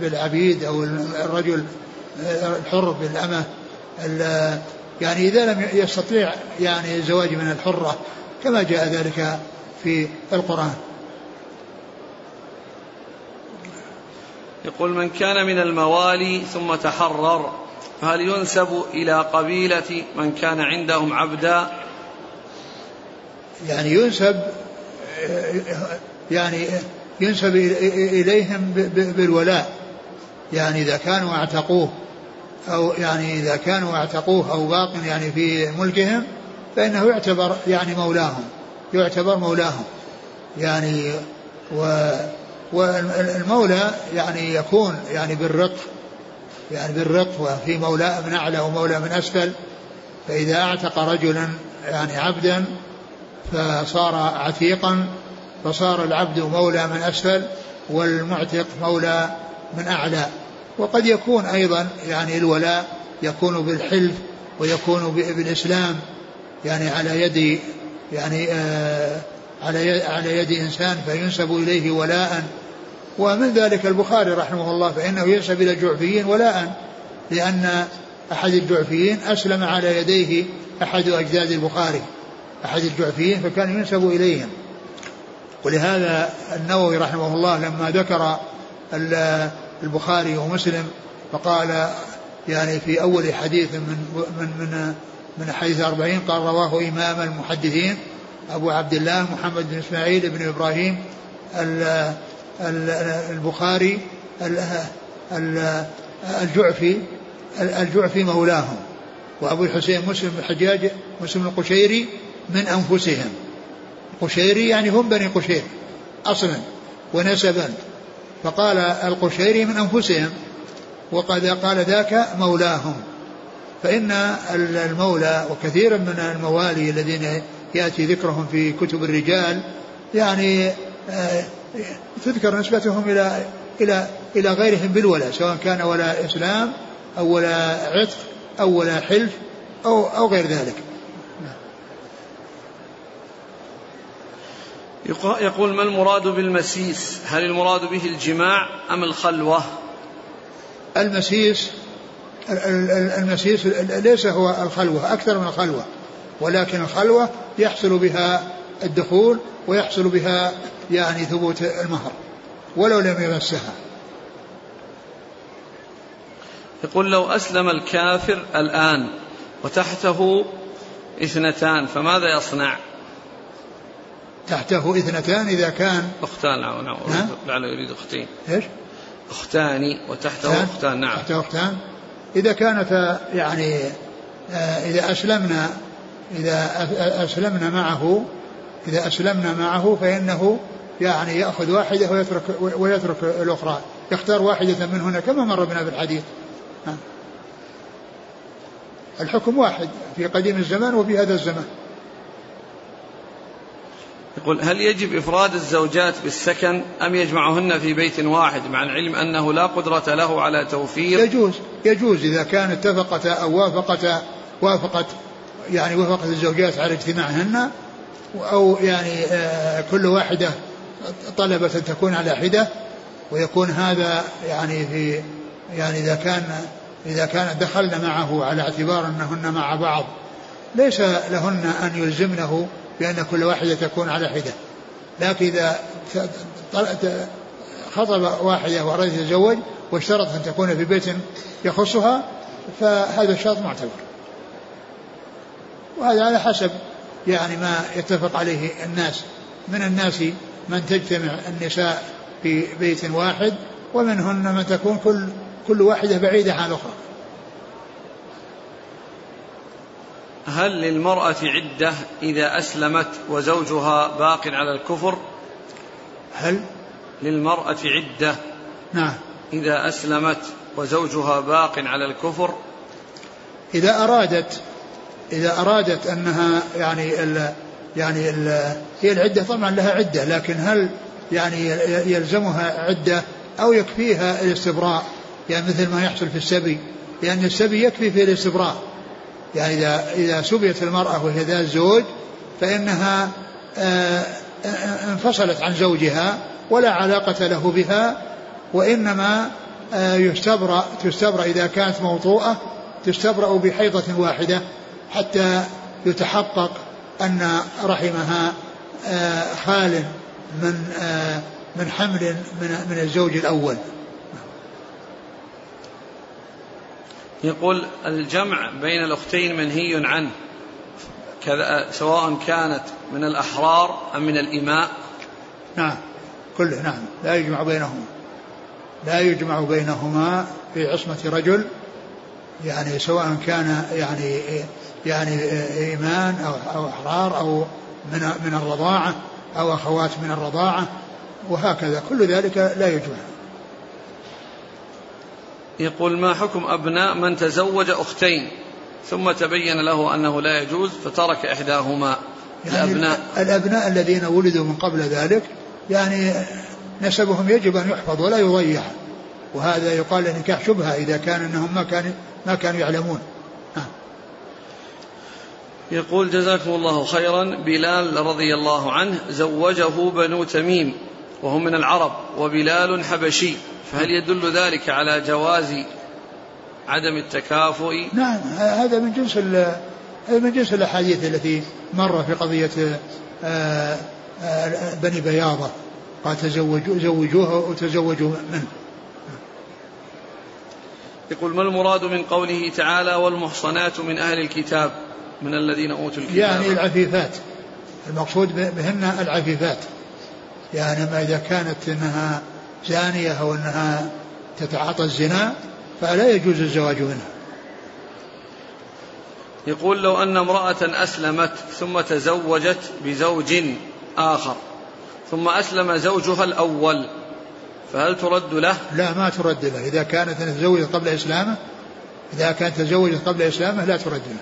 بالعبيد أو الرجل الحر بالأمة يعني إذا لم يستطيع يعني الزواج من الحرة كما جاء ذلك في القرآن. يقول من كان من الموالي ثم تحرر فهل ينسب إلى قبيلة من كان عندهم عبدا؟ يعني ينسب يعني ينسب إليهم بالولاء. يعني إذا كانوا أعتقوه أو يعني إذا كانوا أعتقوه أو باق يعني في ملكهم فإنه يعتبر يعني مولاهم يعتبر مولاهم. يعني و والمولى يعني يكون يعني بالرق يعني بالرق وفي مولى من أعلى ومولى من أسفل. فإذا أعتق رجلا يعني عبدا فصار عتيقا فصار العبد مولى من أسفل والمعتق مولى من أعلى. وقد يكون أيضا يعني الولاء يكون بالحلف ويكون بالإسلام يعني على يد يعني آه على على يد إنسان فينسب إليه ولاء. ومن ذلك البخاري رحمه الله فإنه ينسب إلى الجعفيين ولاء لأن أحد الجعفيين أسلم على يديه أحد أجداد البخاري أحد الجعفيين فكان ينسب إليهم. ولهذا النووي رحمه الله لما ذكر البخاري ومسلم فقال يعني في أول حديث من من من من حديث أربعين قال رواه إمام المحدثين أبو عبد الله محمد بن إسماعيل بن إبراهيم البخاري الجعفي الجعفي مولاهم وأبو الحسين مسلم الحجاج مسلم القشيري من أنفسهم. قشيري يعني هم بني قشير أصلا ونسبا فقال القشيري من أنفسهم وقد قال ذاك مولاهم فإن المولى وكثيرا من الموالي الذين يأتي ذكرهم في كتب الرجال يعني آه، تذكر نسبتهم إلى إلى إلى غيرهم بالولاء سواء كان ولاء إسلام أو ولاء عتق أو ولاء حلف أو أو غير ذلك. يقول ما المراد بالمسيس؟ هل المراد به الجماع أم الخلوة؟ المسيس المسيس ليس هو الخلوة أكثر من الخلوة. ولكن الخلوة يحصل بها الدخول ويحصل بها يعني ثبوت المهر ولو لم يمسها. يقول لو أسلم الكافر الآن وتحته اثنتان فماذا يصنع؟ تحته إثنتان إذا كان. أختان نعم نعم. لعله يريد أختين. إيش؟ أختان وتحته أختان نعم. تحته أختان. إذا كانت يعني آه، إذا أسلمنا إذا أسلمنا معه إذا أسلمنا معه فإنه يعني يأخذ واحدة ويترك ويترك الأخرى. يختار واحدة منهن كما مر بنا في الحديث. الحكم واحد في قديم الزمان وفي هذا الزمان. يقول هل يجب إفراد الزوجات بالسكن أم يجمعهن في بيت واحد مع العلم أنه لا قدرة له على توفير؟ يجوز يجوز إذا كان اتفقتا أو وافقتا وافقت يعني وافقت الزوجات على اجتماعهن أو يعني آه، كل واحدة طلبت أن تكون على حدة ويكون هذا يعني في يعني إذا كان إذا كان دخلن معه على اعتبار أنهن مع بعض ليس لهن أن يلزمنه بأن كل واحدة تكون على حدة. لكن إذا خطب واحدة وأراد يتزوج واشترط أن تكون في بيت يخصها فهذا الشرط معتبر. وهذا على حسب يعني ما يتفق عليه الناس. من الناس من تجتمع النساء في بيت واحد ومنهن من تكون كل كل واحدة بعيدة عن الأخرى. هل للمرأة عدة إذا أسلمت وزوجها باق على الكفر؟ هل؟ للمرأة عدة نعم. إذا أسلمت وزوجها باق على الكفر؟ إذا أرادت إذا أرادت أنها يعني ال يعني ال هي العدة طبعا لها عدة لكن هل يعني يلزمها عدة أو يكفيها الاستبراء؟ يعني مثل ما يحصل في السبي لأن السبي يكفي في الاستبراء. يعني إذا إذا سبيت المرأة وهي ذات زوج فإنها آه، آه، انفصلت عن زوجها ولا علاقة له بها وإنما آه، يستبرأ تستبرأ إذا كانت موطوءة تستبرأ بحيضة واحدة حتى يتحقق أن رحمها خال من من حمل من من الزوج الأول. يقول الجمع بين الأختين منهي عنه كذا سواء كانت من الأحرار أم من الإماء. نعم كله نعم. لا يجمع بينهما. لا يجمع بينهما في عصمة رجل يعني سواء كان يعني يعني إيمان أو أو أحرار أو من من الرضاعة أو أخوات من الرضاعة وهكذا. كل ذلك لا يجمع. يقول ما حكم أبناء من تزوج أختين ثم تبين له أنه لا يجوز فترك إحداهما يعني الأبناء الأبناء الذين ولدوا من قبل ذلك يعني نسبهم يجب أن يحفظ ولا يضيع. وهذا يقال نكاح شبهة إذا كان أنهم ما كانوا ما كانوا يعلمون. يقول جزاكم الله خيرا. بلال رضي الله عنه زوجه بنو تميم وهم من العرب وبلال حبشي. فهل يدل ذلك على جواز عدم التكافؤ؟ نعم هذا من جنس هذا من جنس الأحاديث التي مر في قضية آه، آه، بني بياضة. قال تزوجوا زوجوها وتزوجوا منه. يقول ما المراد من قوله تعالى والمحصنات من أهل الكتاب من الذين أوتوا الكتاب؟ يعني العفيفات. المقصود بهن العفيفات. يعني ما إذا كانت أنها زانية أو أنها تتعاطى الزنا فلا يجوز الزواج منها. يقول لو أن امرأة أسلمت ثم تزوجت بزوج آخر ثم أسلم زوجها الأول فهل ترد له؟ لا ما ترد له. إذا كانت تزوجت قبل إسلامه إذا كانت تزوجت قبل إسلامه لا ترد له.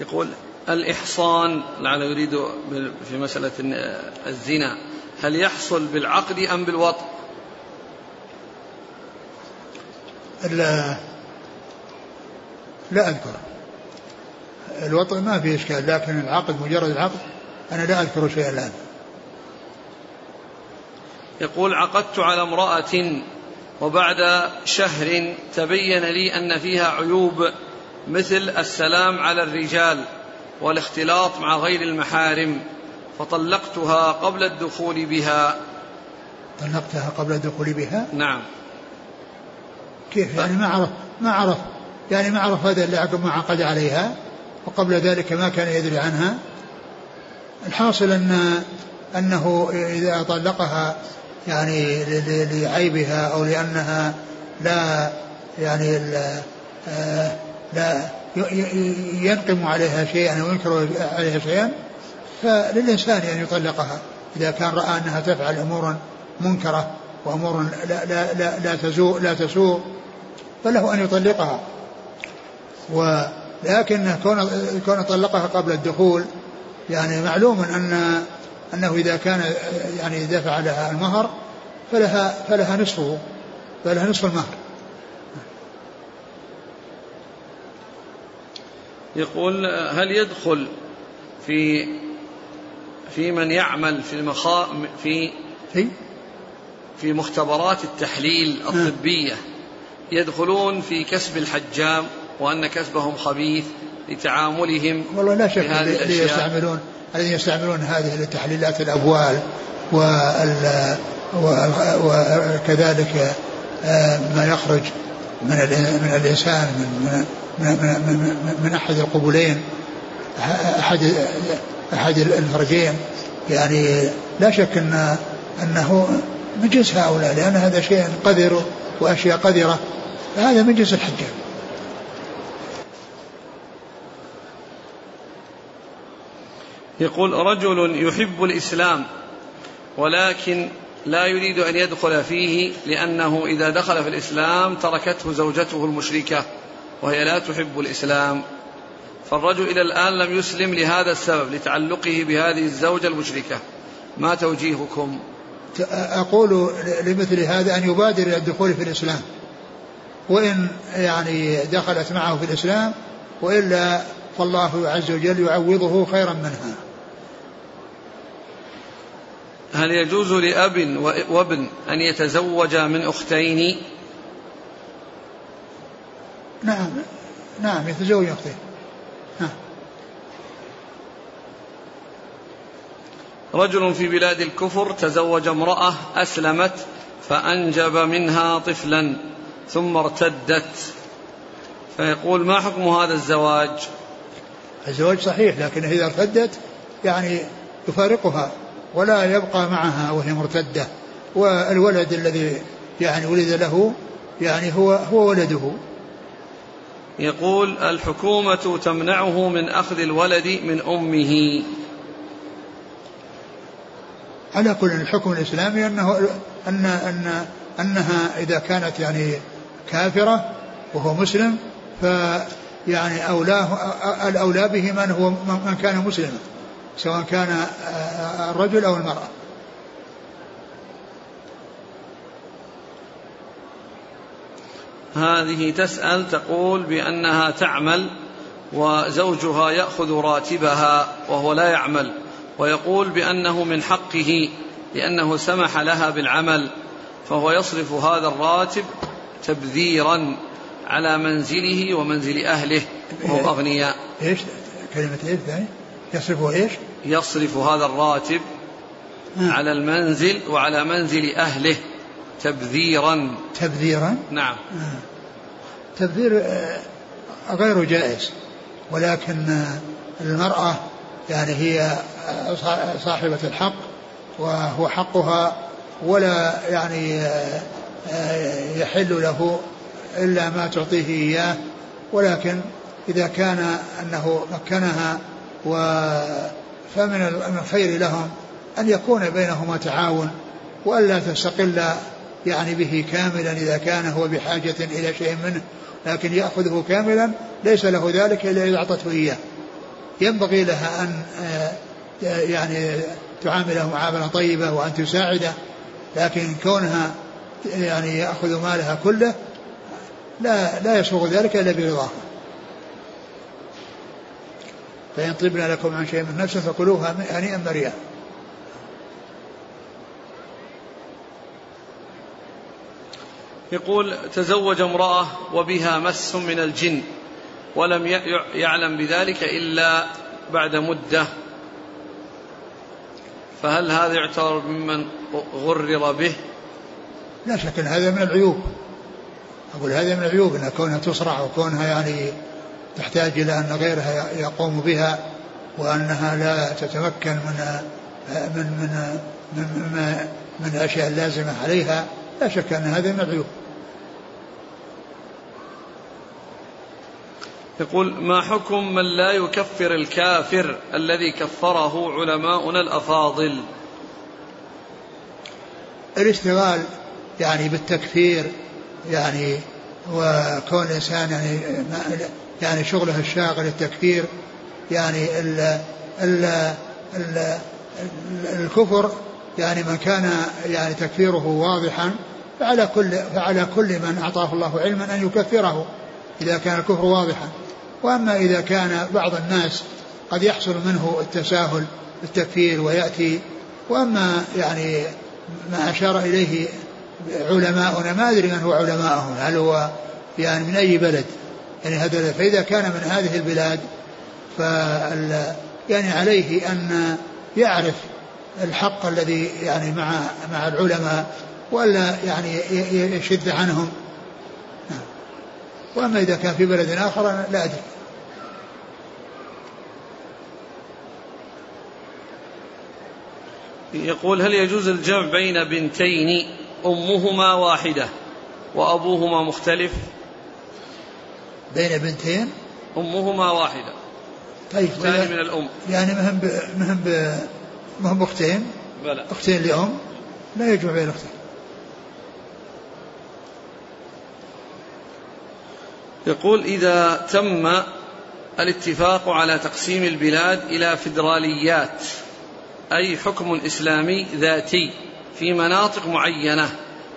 يقول الإحصان لعله يريد في مسألة الزنا هل يحصل بالعقد أم بالوطء لا لا أذكر. الوطء ما في إشكال لكن العقد مجرد العقد أنا لا أذكر شيئا الآن. يقول عقدت على امرأة وبعد شهر تبين لي أن فيها عيوب مثل السلام على الرجال. والاختلاط مع غير المحارم فطلقتها قبل الدخول بها. طلقتها قبل الدخول بها؟ نعم. كيف؟ يعني ما عرف ما عرف يعني ما عرف هذا اللي عقب ما عقد عليها وقبل ذلك ما كان يدري عنها. الحاصل أن أنه إذا طلقها يعني لعيبها أو لأنها لا يعني لا, آه، لا ينقم عليها شيئا أو ينكر عليها شيئا فللإنسان أن يطلقها. إذا كان رأى أنها تفعل أمورا منكرة وأمور لا, لا, لا, لا تسوء لا تسوء فله أن يطلقها. ولكن كون كون طلقها قبل الدخول يعني معلوم أن أنه إذا كان يعني دفع لها المهر فلها فلها نصفه فلها نصف المهر. يقول هل يدخل في في من يعمل في المخا في في؟ في مختبرات التحليل الطبية؟ يدخلون في كسب الحجام وأن كسبهم خبيث لتعاملهم والله لا شك الذين يستعملون الذين يستعملون هذه لتحليلات الأبوال وال وكذلك آه، ما يخرج من من الإنسان من من, أحد القبولين أحد أحد الفرجين. يعني لا شك أن أنه من جنس هؤلاء لأن هذا شيء قذر وأشياء قذرة. فهذا من جنس الحجة يقول رجل يحب الإسلام ولكن لا يريد أن يدخل فيه لأنه إذا دخل في الإسلام تركته زوجته المشركة. وهي لا تحب الإسلام. فالرجل إلى الآن لم يسلم لهذا السبب لتعلقه بهذه الزوجة المشركة. ما توجيهكم؟ أقول لمثل هذا أن يبادر إلى الدخول في الإسلام. وإن يعني دخلت معه في الإسلام وإلا فالله عز وجل يعوضه خيرا منها. هل يجوز لأب وابن أن يتزوج من أختين؟ نعم. نعم يتزوج أختين نعم. رجل في بلاد الكفر تزوج امرأة أسلمت فأنجب منها طفلا ثم ارتدت. فيقول ما حكم هذا الزواج؟ الزواج صحيح لكن إذا ارتدت يعني يفارقها ولا يبقى معها وهي مرتدة. والولد الذي يعني ولد له يعني هو هو ولده. يقول الحكومة تمنعه من أخذ الولد من أمه. على كل الحكم الإسلامي أنه أن أن أنها إذا كانت يعني كافرة وهو مسلم فيعني أولاه الأولى به من هو من كان مسلما سواء كان الرجل أو المرأة. هذه تسأل تقول بأنها تعمل وزوجها يأخذ راتبها وهو لا يعمل ويقول بأنه من حقه لأنه سمح لها بالعمل فهو يصرف هذا الراتب تبذيرا على منزله ومنزل أهله. وهم أغنياء. إيش؟ كلمة إيش ثاني يصرف إيش؟ يصرف هذا الراتب على المنزل وعلى منزل أهله. تبذيرا. تبذيرا؟ نعم. تبذير آه، غير جائز. ولكن المرأة يعني هي صاحبة الحق وهو حقها ولا يعني آه، يحل له إلا ما تعطيه إياه. ولكن إذا كان أنه مكنها و فمن الخير لهم أن يكون بينهما تعاون وألا تستقل يعني به كاملا إذا كان هو بحاجة إلى شيء منه لكن يأخذه كاملا ليس له ذلك إلا إذا أعطته إياه. ينبغي لها أن آه، يعني تعامله معاملة طيبة وأن تساعده لكن كونها يعني يأخذ مالها كله لا لا يسوغ ذلك إلا برضاه. فإن طبنا لكم عن شيء من نفس فكلوها هنيئا مريئا يقول تزوج امرأة وبها مس من الجن ولم يعلم بذلك إلا بعد مدة. فهل هذا يعتبر ممن غرر به؟ لا شك أن هذا من العيوب. أقول هذا من العيوب أن كونها تصرع وكونها يعني تحتاج إلى أن غيرها يقوم بها وأنها لا تتمكن من من من من, من, من الأشياء اللازمة عليها لا شك أن هذا من العيوب. يقول ما حكم من لا يكفر الكافر الذي كفره علماؤنا الأفاضل? الاشتغال يعني بالتكفير يعني وكون الإنسان يعني يعني شغله الشاغل التكفير يعني ال ال ال الكفر يعني من كان يعني تكفيره واضحا فعلى كل فعلى كل من أعطاه الله علما أن يكفره إذا كان الكفر واضحا. وأما إذا كان بعض الناس قد يحصل منه التساهل بالتكفير ويأتي وأما يعني ما أشار إليه علماؤنا ما أدري من هو علماؤهم هل هو يعني من أي بلد؟ يعني هذا فإذا كان من هذه البلاد ف يعني عليه أن يعرف الحق الذي يعني مع مع العلماء وألا يعني يشد عنهم. نعم. وأما إذا كان في بلد آخر لا أدري. يقول هل يجوز الجمع بين بنتين أمهما واحدة وأبوهما مختلف؟ بين بنتين؟ أمهما واحدة. طيب اختان من الأم. يعني مهم ب... مهم ب... مهم أختين؟ بلى. أختين لأم؟ لا يجمع بين أختين. يقول إذا تم الاتفاق على تقسيم البلاد إلى فدراليات أي حكم إسلامي ذاتي في مناطق معينة.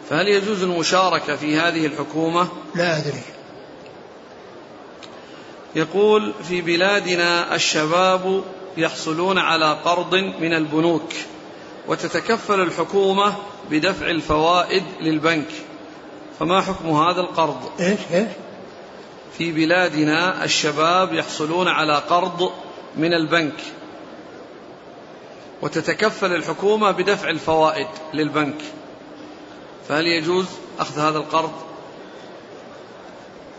فهل يجوز المشاركة في هذه الحكومة؟ لا أدري. يقول في بلادنا الشباب يحصلون على قرض من البنوك وتتكفل الحكومة بدفع الفوائد للبنك. فما حكم هذا القرض؟ إيش إيش؟ في بلادنا الشباب يحصلون على قرض من البنك. وتتكفل الحكومة بدفع الفوائد للبنك. فهل يجوز أخذ هذا القرض؟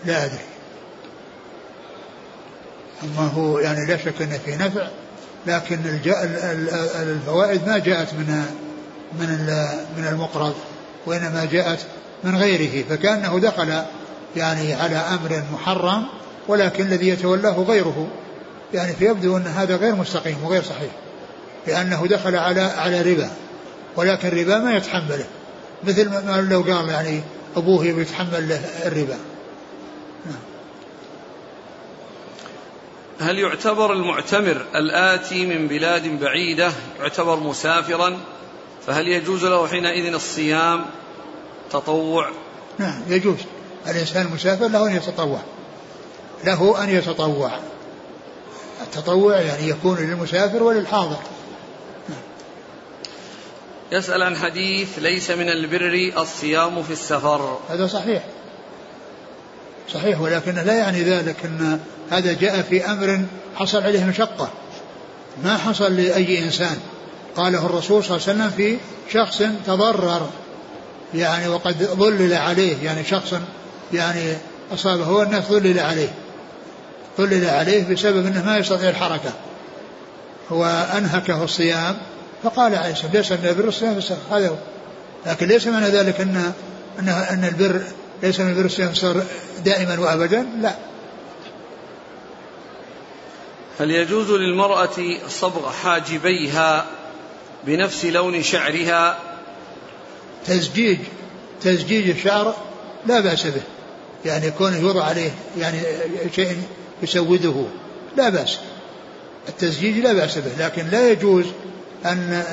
لا أدري. أما هو يعني لا شك أن فيه نفع لكن الفوائد ما جاءت من من من المقرض وإنما جاءت من غيره. فكأنه دخل يعني على أمر محرم ولكن الذي يتولاه غيره. يعني فيبدو أن هذا غير مستقيم وغير صحيح. لأنه دخل على على ربا ولكن الربا ما يتحمله. مثل ما لو قال يعني أبوه يتحمل له الربا. نعم. هل يعتبر المعتمر الآتي من بلاد بعيدة يعتبر مسافرا؟ فهل يجوز له حينئذ الصيام تطوع؟ نعم يجوز. الإنسان المسافر له أن يتطوع. له أن يتطوع. التطوع يعني يكون للمسافر وللحاضر. يسأل عن حديث ليس من البر الصيام في السفر. هذا صحيح. صحيح ولكن لا يعني ذلك أن هذا جاء في أمر حصل عليه مشقة. ما حصل لأي إنسان. قاله الرسول صلى الله عليه وسلم في شخص تضرر. يعني وقد ظلل عليه يعني شخص يعني أصابه هو الناس ظلل عليه. ظلل عليه بسبب أنه ما يستطيع الحركة. هو أنهكه الصيام. فقال عليه الصلاة ليس من البر الصيام هذا هو. لكن ليس معنى ذلك أن أن أن البر ليس من البر الصيام صار دائما وأبدا؟ لا. هل يجوز للمرأة صبغ حاجبيها بنفس لون شعرها. تزجيج تزجيج الشعر لا بأس به. يعني كونه يوضع عليه يعني شيء يسوده. لا بأس. التزجيج لا بأس به لكن لا يجوز أن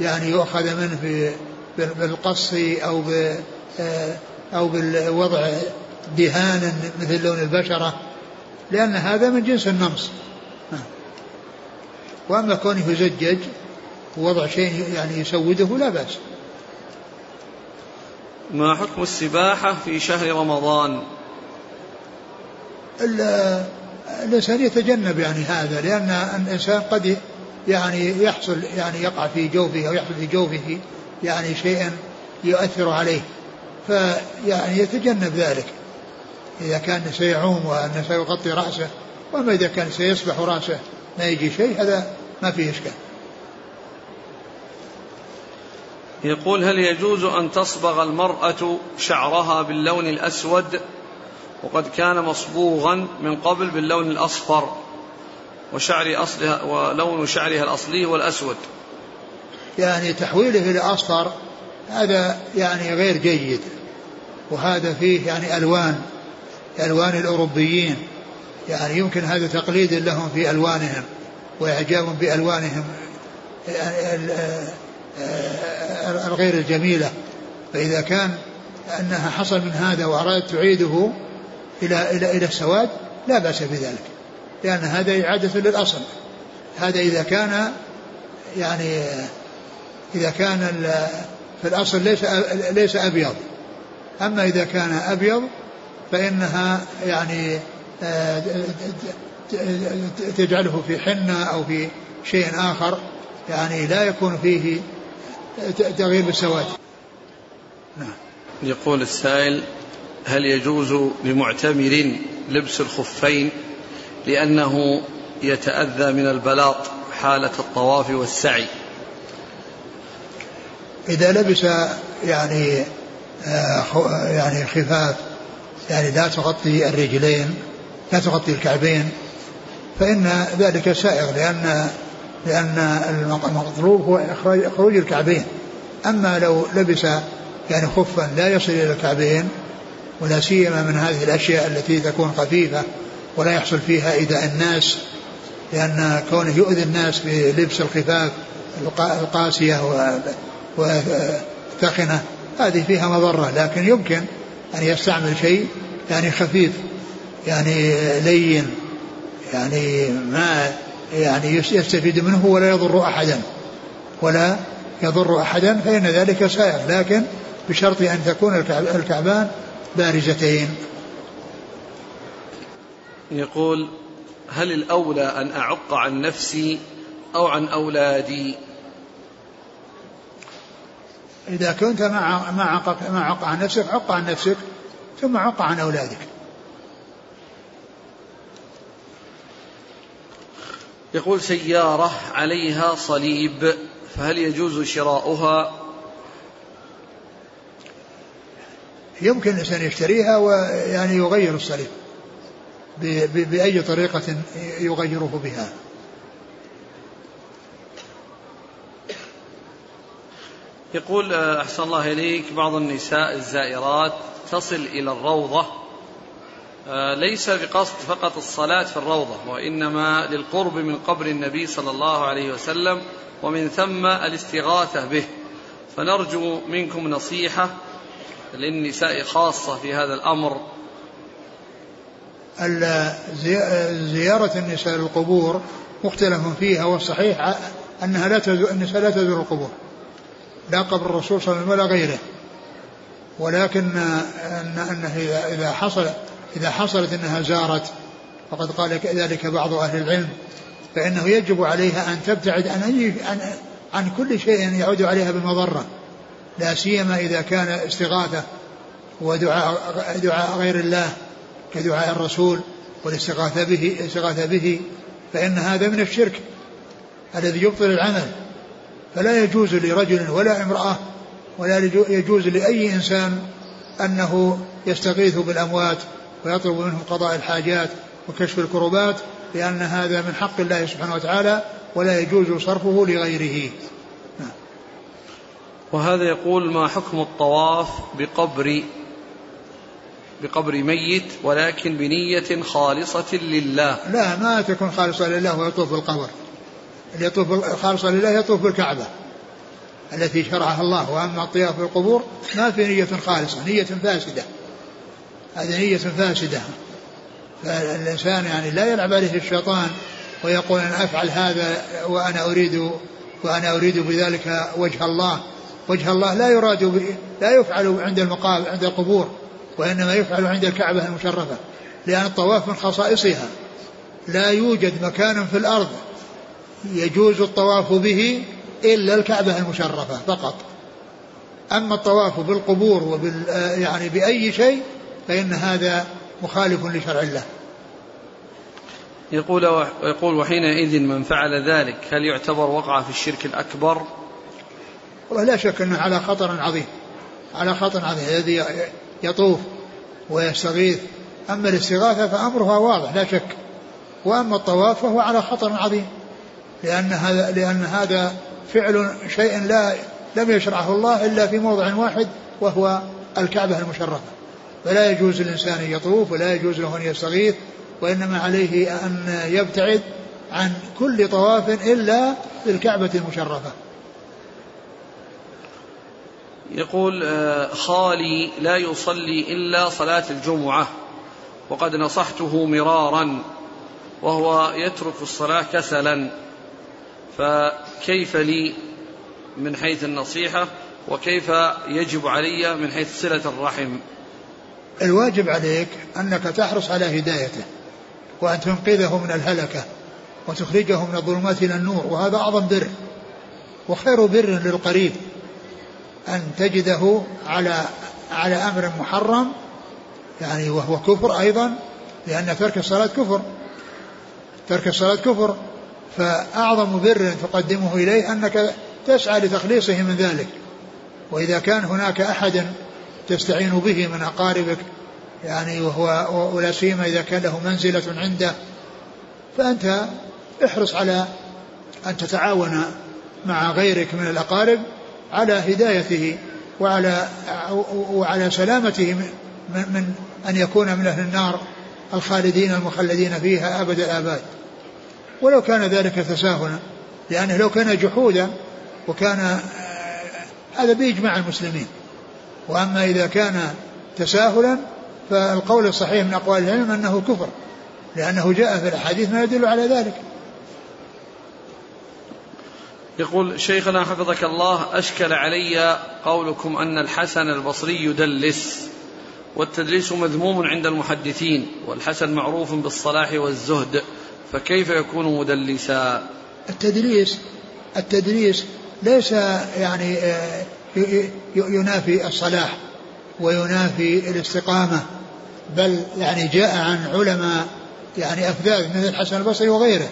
يعني يؤخذ منه في بالقص أو أو بالوضع دهانا مثل لون البشرة لأن هذا من جنس النمص. وأما كونه يزجج ووضع شيء يعني يسوده لا بأس. ما حكم السباحة في شهر رمضان؟ الإنسان يتجنب يعني هذا لأن الإنسان قد يعني يحصل يعني يقع في جوفه أو يحصل في جوفه يعني شيء يؤثر عليه. فيعني يتجنب ذلك. إذا كان سيعوم وأنه سيغطي رأسه وأما إذا كان سيسبح رأسه ما يجي شيء هذا ما فيه إشكال. يقول هل يجوز أن تصبغ المرأة شعرها باللون الأسود؟ وقد كان مصبوغا من قبل باللون الأصفر. وشعر أصلها ولون شعرها الأصلي هو الأسود يعني تحويله إلى أصفر هذا يعني غير جيد. وهذا فيه يعني ألوان ألوان الأوروبيين. يعني يمكن هذا تقليد لهم في ألوانهم وإعجاب بألوانهم الغير الجميلة. فإذا كان أنها حصل من هذا وأرادت تعيده إلى إلى إلى السواد لا بأس بذلك. لأن هذا إعادة للأصل. هذا إذا كان يعني إذا كان في الأصل ليس ليس أبيض. أما إذا كان أبيض فإنها يعني آه، تجعله في حنة أو في شيء آخر. يعني لا يكون فيه تغيير بالسواد. نعم. يقول السائل هل يجوز لمعتمر لبس الخفين لأنه يتأذى من البلاط حالة الطواف والسعي. إذا لبس يعني آه، يعني خفاف يعني لا تغطي الرجلين لا تغطي الكعبين فإن ذلك سائغ لأن لأن المطلوب هو خروج الكعبين. أما لو لبس يعني خفا لا يصل إلى الكعبين ولا سيما من هذه الأشياء التي تكون خفيفة ولا يحصل فيها إيذاء الناس لأن كونه يؤذي الناس بلبس الخفاف القاسية وثخنة هذه فيها مضرة لكن يمكن أن يستعمل شيء يعني خفيف يعني لين يعني ما يعني يستفيد منه ولا يضر أحدا. ولا يضر أحدا فإن ذلك سائر لكن بشرط أن تكون الكعبان بارزتين. يقول هل الأولى أن أعق عن نفسي أو عن أولادي؟ إذا كنت مع ما عق ما عق عن نفسك عق عن نفسك ثم عق عن أولادك. يقول سيارة عليها صليب فهل يجوز شراؤها؟ يمكن الإنسان يشتريها ويعني يغير الصليب. بأي طريقة يغيره بها. يقول أحسن الله إليك بعض النساء الزائرات تصل إلى الروضة آه، ليس بقصد فقط الصلاة في الروضة وإنما للقرب من قبر النبي صلى الله عليه وسلم ومن ثم الاستغاثة به. فنرجو منكم نصيحة للنساء خاصة في هذا الأمر زيارة النساء للقبور مختلف فيها والصحيح أنها لا تزور النساء لا تزور القبور لا قبر الرسول صلى الله عليه وسلم ولا غيره. ولكن أن أنه إذا حصل إذا حصلت أنها زارت وقد قال ذلك بعض أهل العلم فإنه يجب عليها أن تبتعد عن أي عن عن كل شيء يعود عليها بالمضرة لا سيما إذا كان استغاثة ودعاء دعاء غير الله كدعاء الرسول والاستغاثة به استغاثة به فإن هذا من الشرك الذي يبطل العمل فلا يجوز لرجل ولا امرأة ولا يجوز لأي إنسان أنه يستغيث بالأموات ويطلب منهم قضاء الحاجات وكشف الكربات لأن هذا من حق الله سبحانه وتعالى ولا يجوز صرفه لغيره نعم. وهذا يقول ما حكم الطواف بقبر بقبر ميت ولكن بنية خالصة لله. لا ما تكون خالصة لله ويطوف بالقبر. اللي يطوف خالصة لله يطوف بالكعبة التي شرعها الله. وأما الطواف بالقبور ما في نية خالصة نية فاسدة. هذه نية فاسدة. فالإنسان يعني لا يلعب عليه الشيطان ويقول أنا أفعل هذا وأنا أريد وأنا أريد بذلك وجه الله. وجه الله لا يراد لا يفعل عند المقابر عند القبور. وإنما يفعل عند الكعبة المشرفة لأن الطواف من خصائصها. لا يوجد مكان في الأرض يجوز الطواف به إلا الكعبة المشرفة فقط. أما الطواف بالقبور وبال يعني بأي شيء فإن هذا مخالف لشرع الله. يقول ويقول وحينئذ من فعل ذلك هل يعتبر وقع في الشرك الأكبر؟ والله لا شك أنه على خطر عظيم. على خطر عظيم. الذي يطوف ويستغيث. أما الاستغاثة فأمرها واضح لا شك. وأما الطواف فهو على خطر عظيم لأن هذا لأن هذا فعل شيء لا لم يشرعه الله إلا في موضع واحد وهو الكعبة المشرفة. فلا يجوز للإنسان أن يطوف ولا يجوز له أن يستغيث وإنما عليه أن يبتعد عن كل طواف إلا بالكعبة المشرفة. يقول آه، خالي لا يصلي إلا صلاة الجمعة وقد نصحته مرارا وهو يترك الصلاة كسلا. فكيف لي من حيث النصيحة وكيف يجب علي من حيث صلة الرحم؟ الواجب عليك أنك تحرص على هدايته وأن تنقذه من الهلكة وتخرجه من الظلمات إلى النور وهذا أعظم بر وخير بر للقريب. أن تجده على على أمر محرم يعني وهو كفر أيضا لأن ترك الصلاة كفر. ترك الصلاة كفر. فأعظم بر تقدمه إليه أنك تسعى لتخليصه من ذلك. وإذا كان هناك أحد تستعين به من أقاربك يعني وهو ولا سيما إذا كان له منزلة عنده فأنت احرص على أن تتعاون مع غيرك من الأقارب على هدايته وعلى وعلى سلامته من, من أن يكون من أهل النار الخالدين المخلدين فيها أبد الآباد. ولو كان ذلك تساهلا لأنه لو كان جحودا وكان هذا بإجماع المسلمين. وأما إذا كان تساهلا فالقول الصحيح من أقوال العلم أنه كفر لأنه جاء في الأحاديث ما يدل على ذلك. يقول شيخنا حفظك الله أشكل علي قولكم أن الحسن البصري يدلس والتدليس مذموم عند المحدثين والحسن معروف بالصلاح والزهد فكيف يكون مدلسا؟ التدليس التدليس ليس يعني آه، ينافي الصلاح وينافي الاستقامة بل يعني جاء عن علماء يعني أفذاذ مثل الحسن البصري وغيره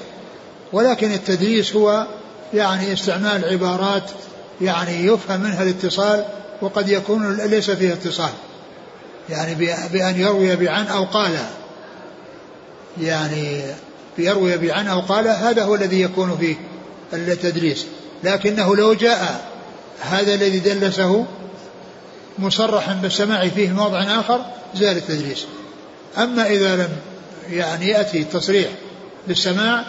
ولكن التدليس هو يعني استعمال عبارات يعني يفهم منها الاتصال وقد يكون ليس فيها اتصال. يعني بأن يروي بعن أو قال. يعني يروي بعن أو قال هذا هو الذي يكون فيه التدليس. لكنه لو جاء هذا الذي دلسه مصرحا بالسماع فيه موضع آخر زال التدليس. أما إذا لم يعني يأتي التصريح بالسماع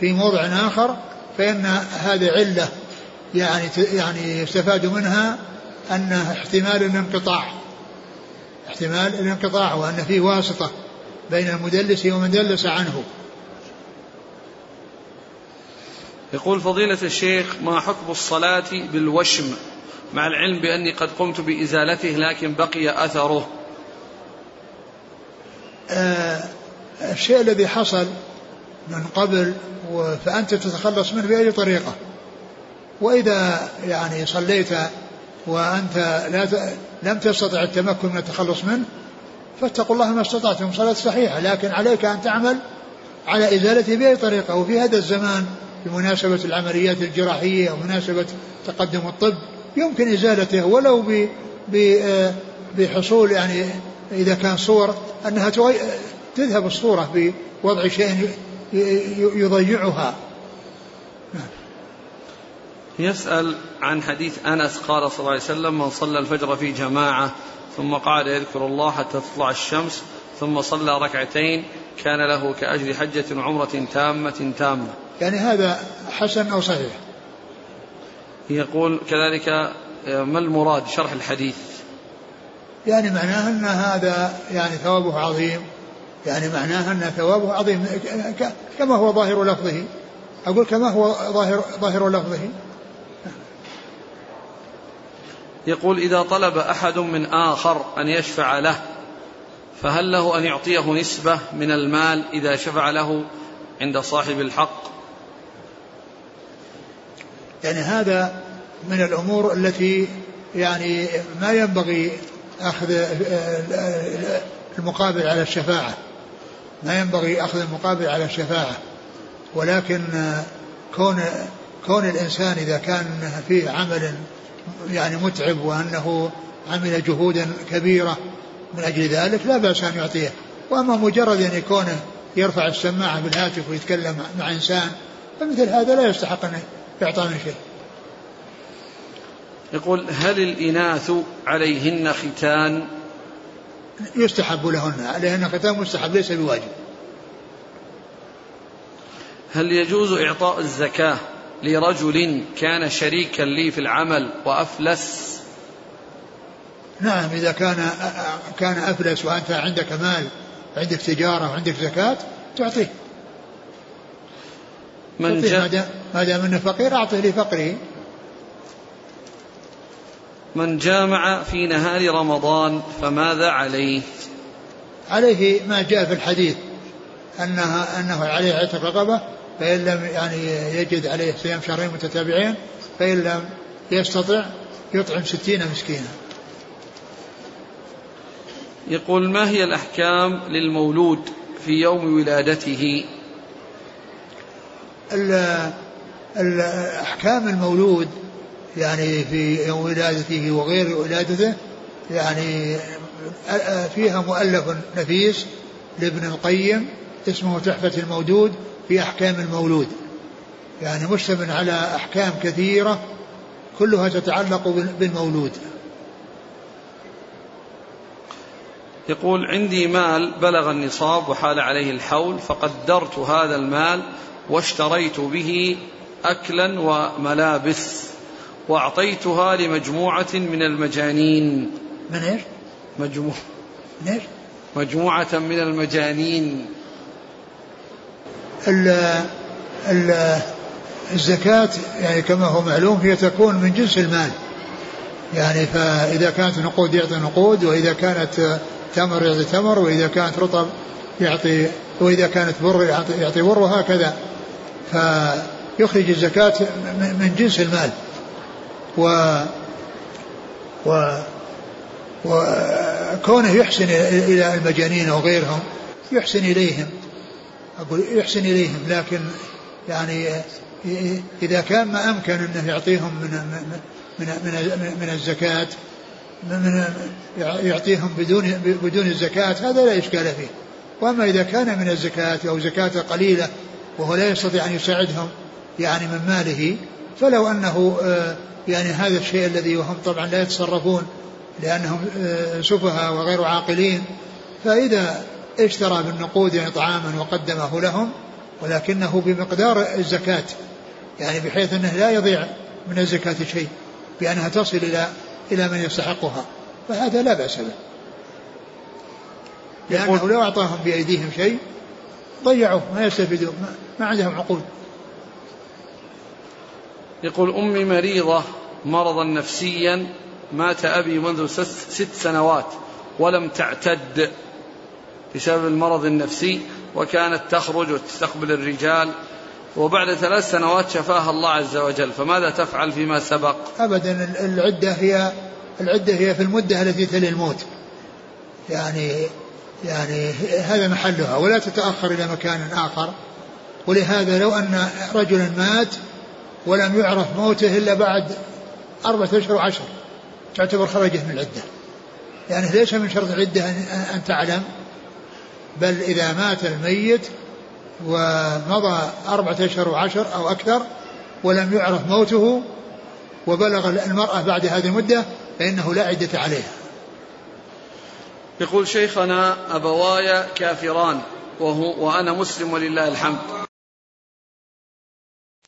في موضع آخر فإن هذه علة يعني يعني يستفاد منها أن احتمال الانقطاع احتمال الانقطاع وأن فيه واسطة بين المدلس ومن دلس عنه. يقول فضيلة الشيخ ما حكم الصلاة بالوشم؟ مع العلم بأني قد قمت بإزالته لكن بقي أثره. آه الشيء الذي حصل من قبل فأنت تتخلص منه بأي طريقة. وإذا يعني صليت وأنت لا لم تستطع التمكن من التخلص منه فاتقوا الله ما استطعتم. صلاة صحيحة لكن عليك أن تعمل على إزالته بأي طريقة. وفي هذا الزمان بمناسبة العمليات الجراحية ومناسبة تقدم الطب يمكن إزالته ولو بحصول يعني إذا كان صور أنها تذهب الصورة بوضع شيء يضيعها. يسأل عن حديث أنس قال صلى الله عليه وسلم من صلى الفجر في جماعة ثم قعد يذكر الله حتى تطلع الشمس ثم صلى ركعتين كان له كأجر حجة وعمرة تامة تامة. يعني هذا حسن أو صحيح؟ يقول كذلك ما المراد شرح الحديث؟ يعني معناه أن هذا يعني ثوابه عظيم. يعني معناه أن ثوابه عظيم. كما هو ظاهر لفظه. أقول كما هو ظاهر ظاهر لفظه. يقول إذا طلب أحد من آخر أن يشفع له فهل له أن يعطيه نسبة من المال إذا شفع له عند صاحب الحق؟ يعني هذا من الأمور التي يعني ما ينبغي أخذ المقابل على الشفاعة. ما ينبغي أخذ المقابل على الشفاعة ولكن كون كون الإنسان إذا كان فيه عمل يعني متعب وأنه عمل جهودا كبيرة من أجل ذلك لا بأس أن يعطيه. وأما مجرد أن يكونه يرفع السماعة بالهاتف ويتكلم مع إنسان فمثل هذا لا يستحق أن يعطى من شيء. يقول هل الإناث عليهن ختان؟ يستحب لهن عليهن ختان مستحب ليس بواجب. هل يجوز إعطاء الزكاة لرجل كان شريكا لي في العمل وأفلس؟ نعم إذا كان كان أفلس وأنت عندك مال عندك تجارة وعندك زكاة تعطيه. من جاء ما دام أنه فقير أعطه لفقره. من جامع في نهار رمضان فماذا عليه؟ عليه ما جاء في الحديث انها أنه عليه عتق رقبة فإن لم يعني يجد عليه صيام شهرين متتابعين فإن لم يستطع يطعم ستين مسكينا. يقول ما هي الأحكام للمولود في يوم ولادته أحكام المولود يعني في يوم ولادته وغير ولادته يعني فيها مؤلف نفيس لابن القيم اسمه تحفة المودود في أحكام المولود. يعني مشتمل على أحكام كثيرة كلها تتعلق بالمولود. يقول عندي مال بلغ النصاب وحال عليه الحول فقدرت هذا المال واشتريت به أكلا وملابس. وأعطيتها لمجموعة من المجانين. من إيش؟ مجموعة من إيش؟ مجموعة من المجانين. ال ال الزكاة يعني كما هو معلوم هي تكون من جنس المال. يعني فإذا كانت نقود يعطي نقود وإذا كانت تمر يعطي تمر وإذا كانت رطب يعطي وإذا كانت بر يعطي, يعطي بر وهكذا. فيخرج الزكاة من جنس المال. و و وكونه يحسن إلى المجانين أو غيرهم يحسن إليهم. أقول يحسن إليهم لكن يعني إذا كان ما أمكن أنه يعطيهم من من من, من الزكاة من يعطيهم بدون بدون الزكاة هذا لا إشكال فيه. وأما إذا كان من الزكاة أو زكاة قليلة وهو لا يستطيع أن يساعدهم يعني من ماله فلو أنه آه، يعني هذا الشيء الذي وهم طبعا لا يتصرفون لأنهم آه، سفهاء وغير عاقلين فإذا اشترى بالنقود يعني طعاما وقدمه لهم ولكنه بمقدار الزكاة يعني بحيث أنه لا يضيع من الزكاة شيء بأنها تصل إلى إلى من يستحقها فهذا لا بأس به. لأنه لو أعطاهم بأيديهم شيء ضيعوه ما يستفيدون ما عندهم عقول يقول أمي مريضة مرضا نفسيا مات أبي منذ ست سنوات ولم تعتد بسبب المرض النفسي وكانت تخرج وتستقبل الرجال وبعد ثلاث سنوات شفاها الله عز وجل. فماذا تفعل فيما سبق؟ أبدا العدة هي العدة هي في المدة التي تلي الموت. يعني يعني هذا محلها. ولا تتأخر إلى مكان آخر. ولهذا لو أن رجلا مات ولم يعرف موته إلا بعد أربعة أشهر وعشر. تعتبر خرجت من العدة. يعني ليس من شرط العدة أن تعلم بل إذا مات الميت ومضى أربعة أشهر وعشر أو أكثر ولم يعرف موته وبلغ المرأة بعد هذه المدة فإنه لا عدة عليها. يقول شيخنا أبواي كافران وهو وأنا مسلم ولله الحمد.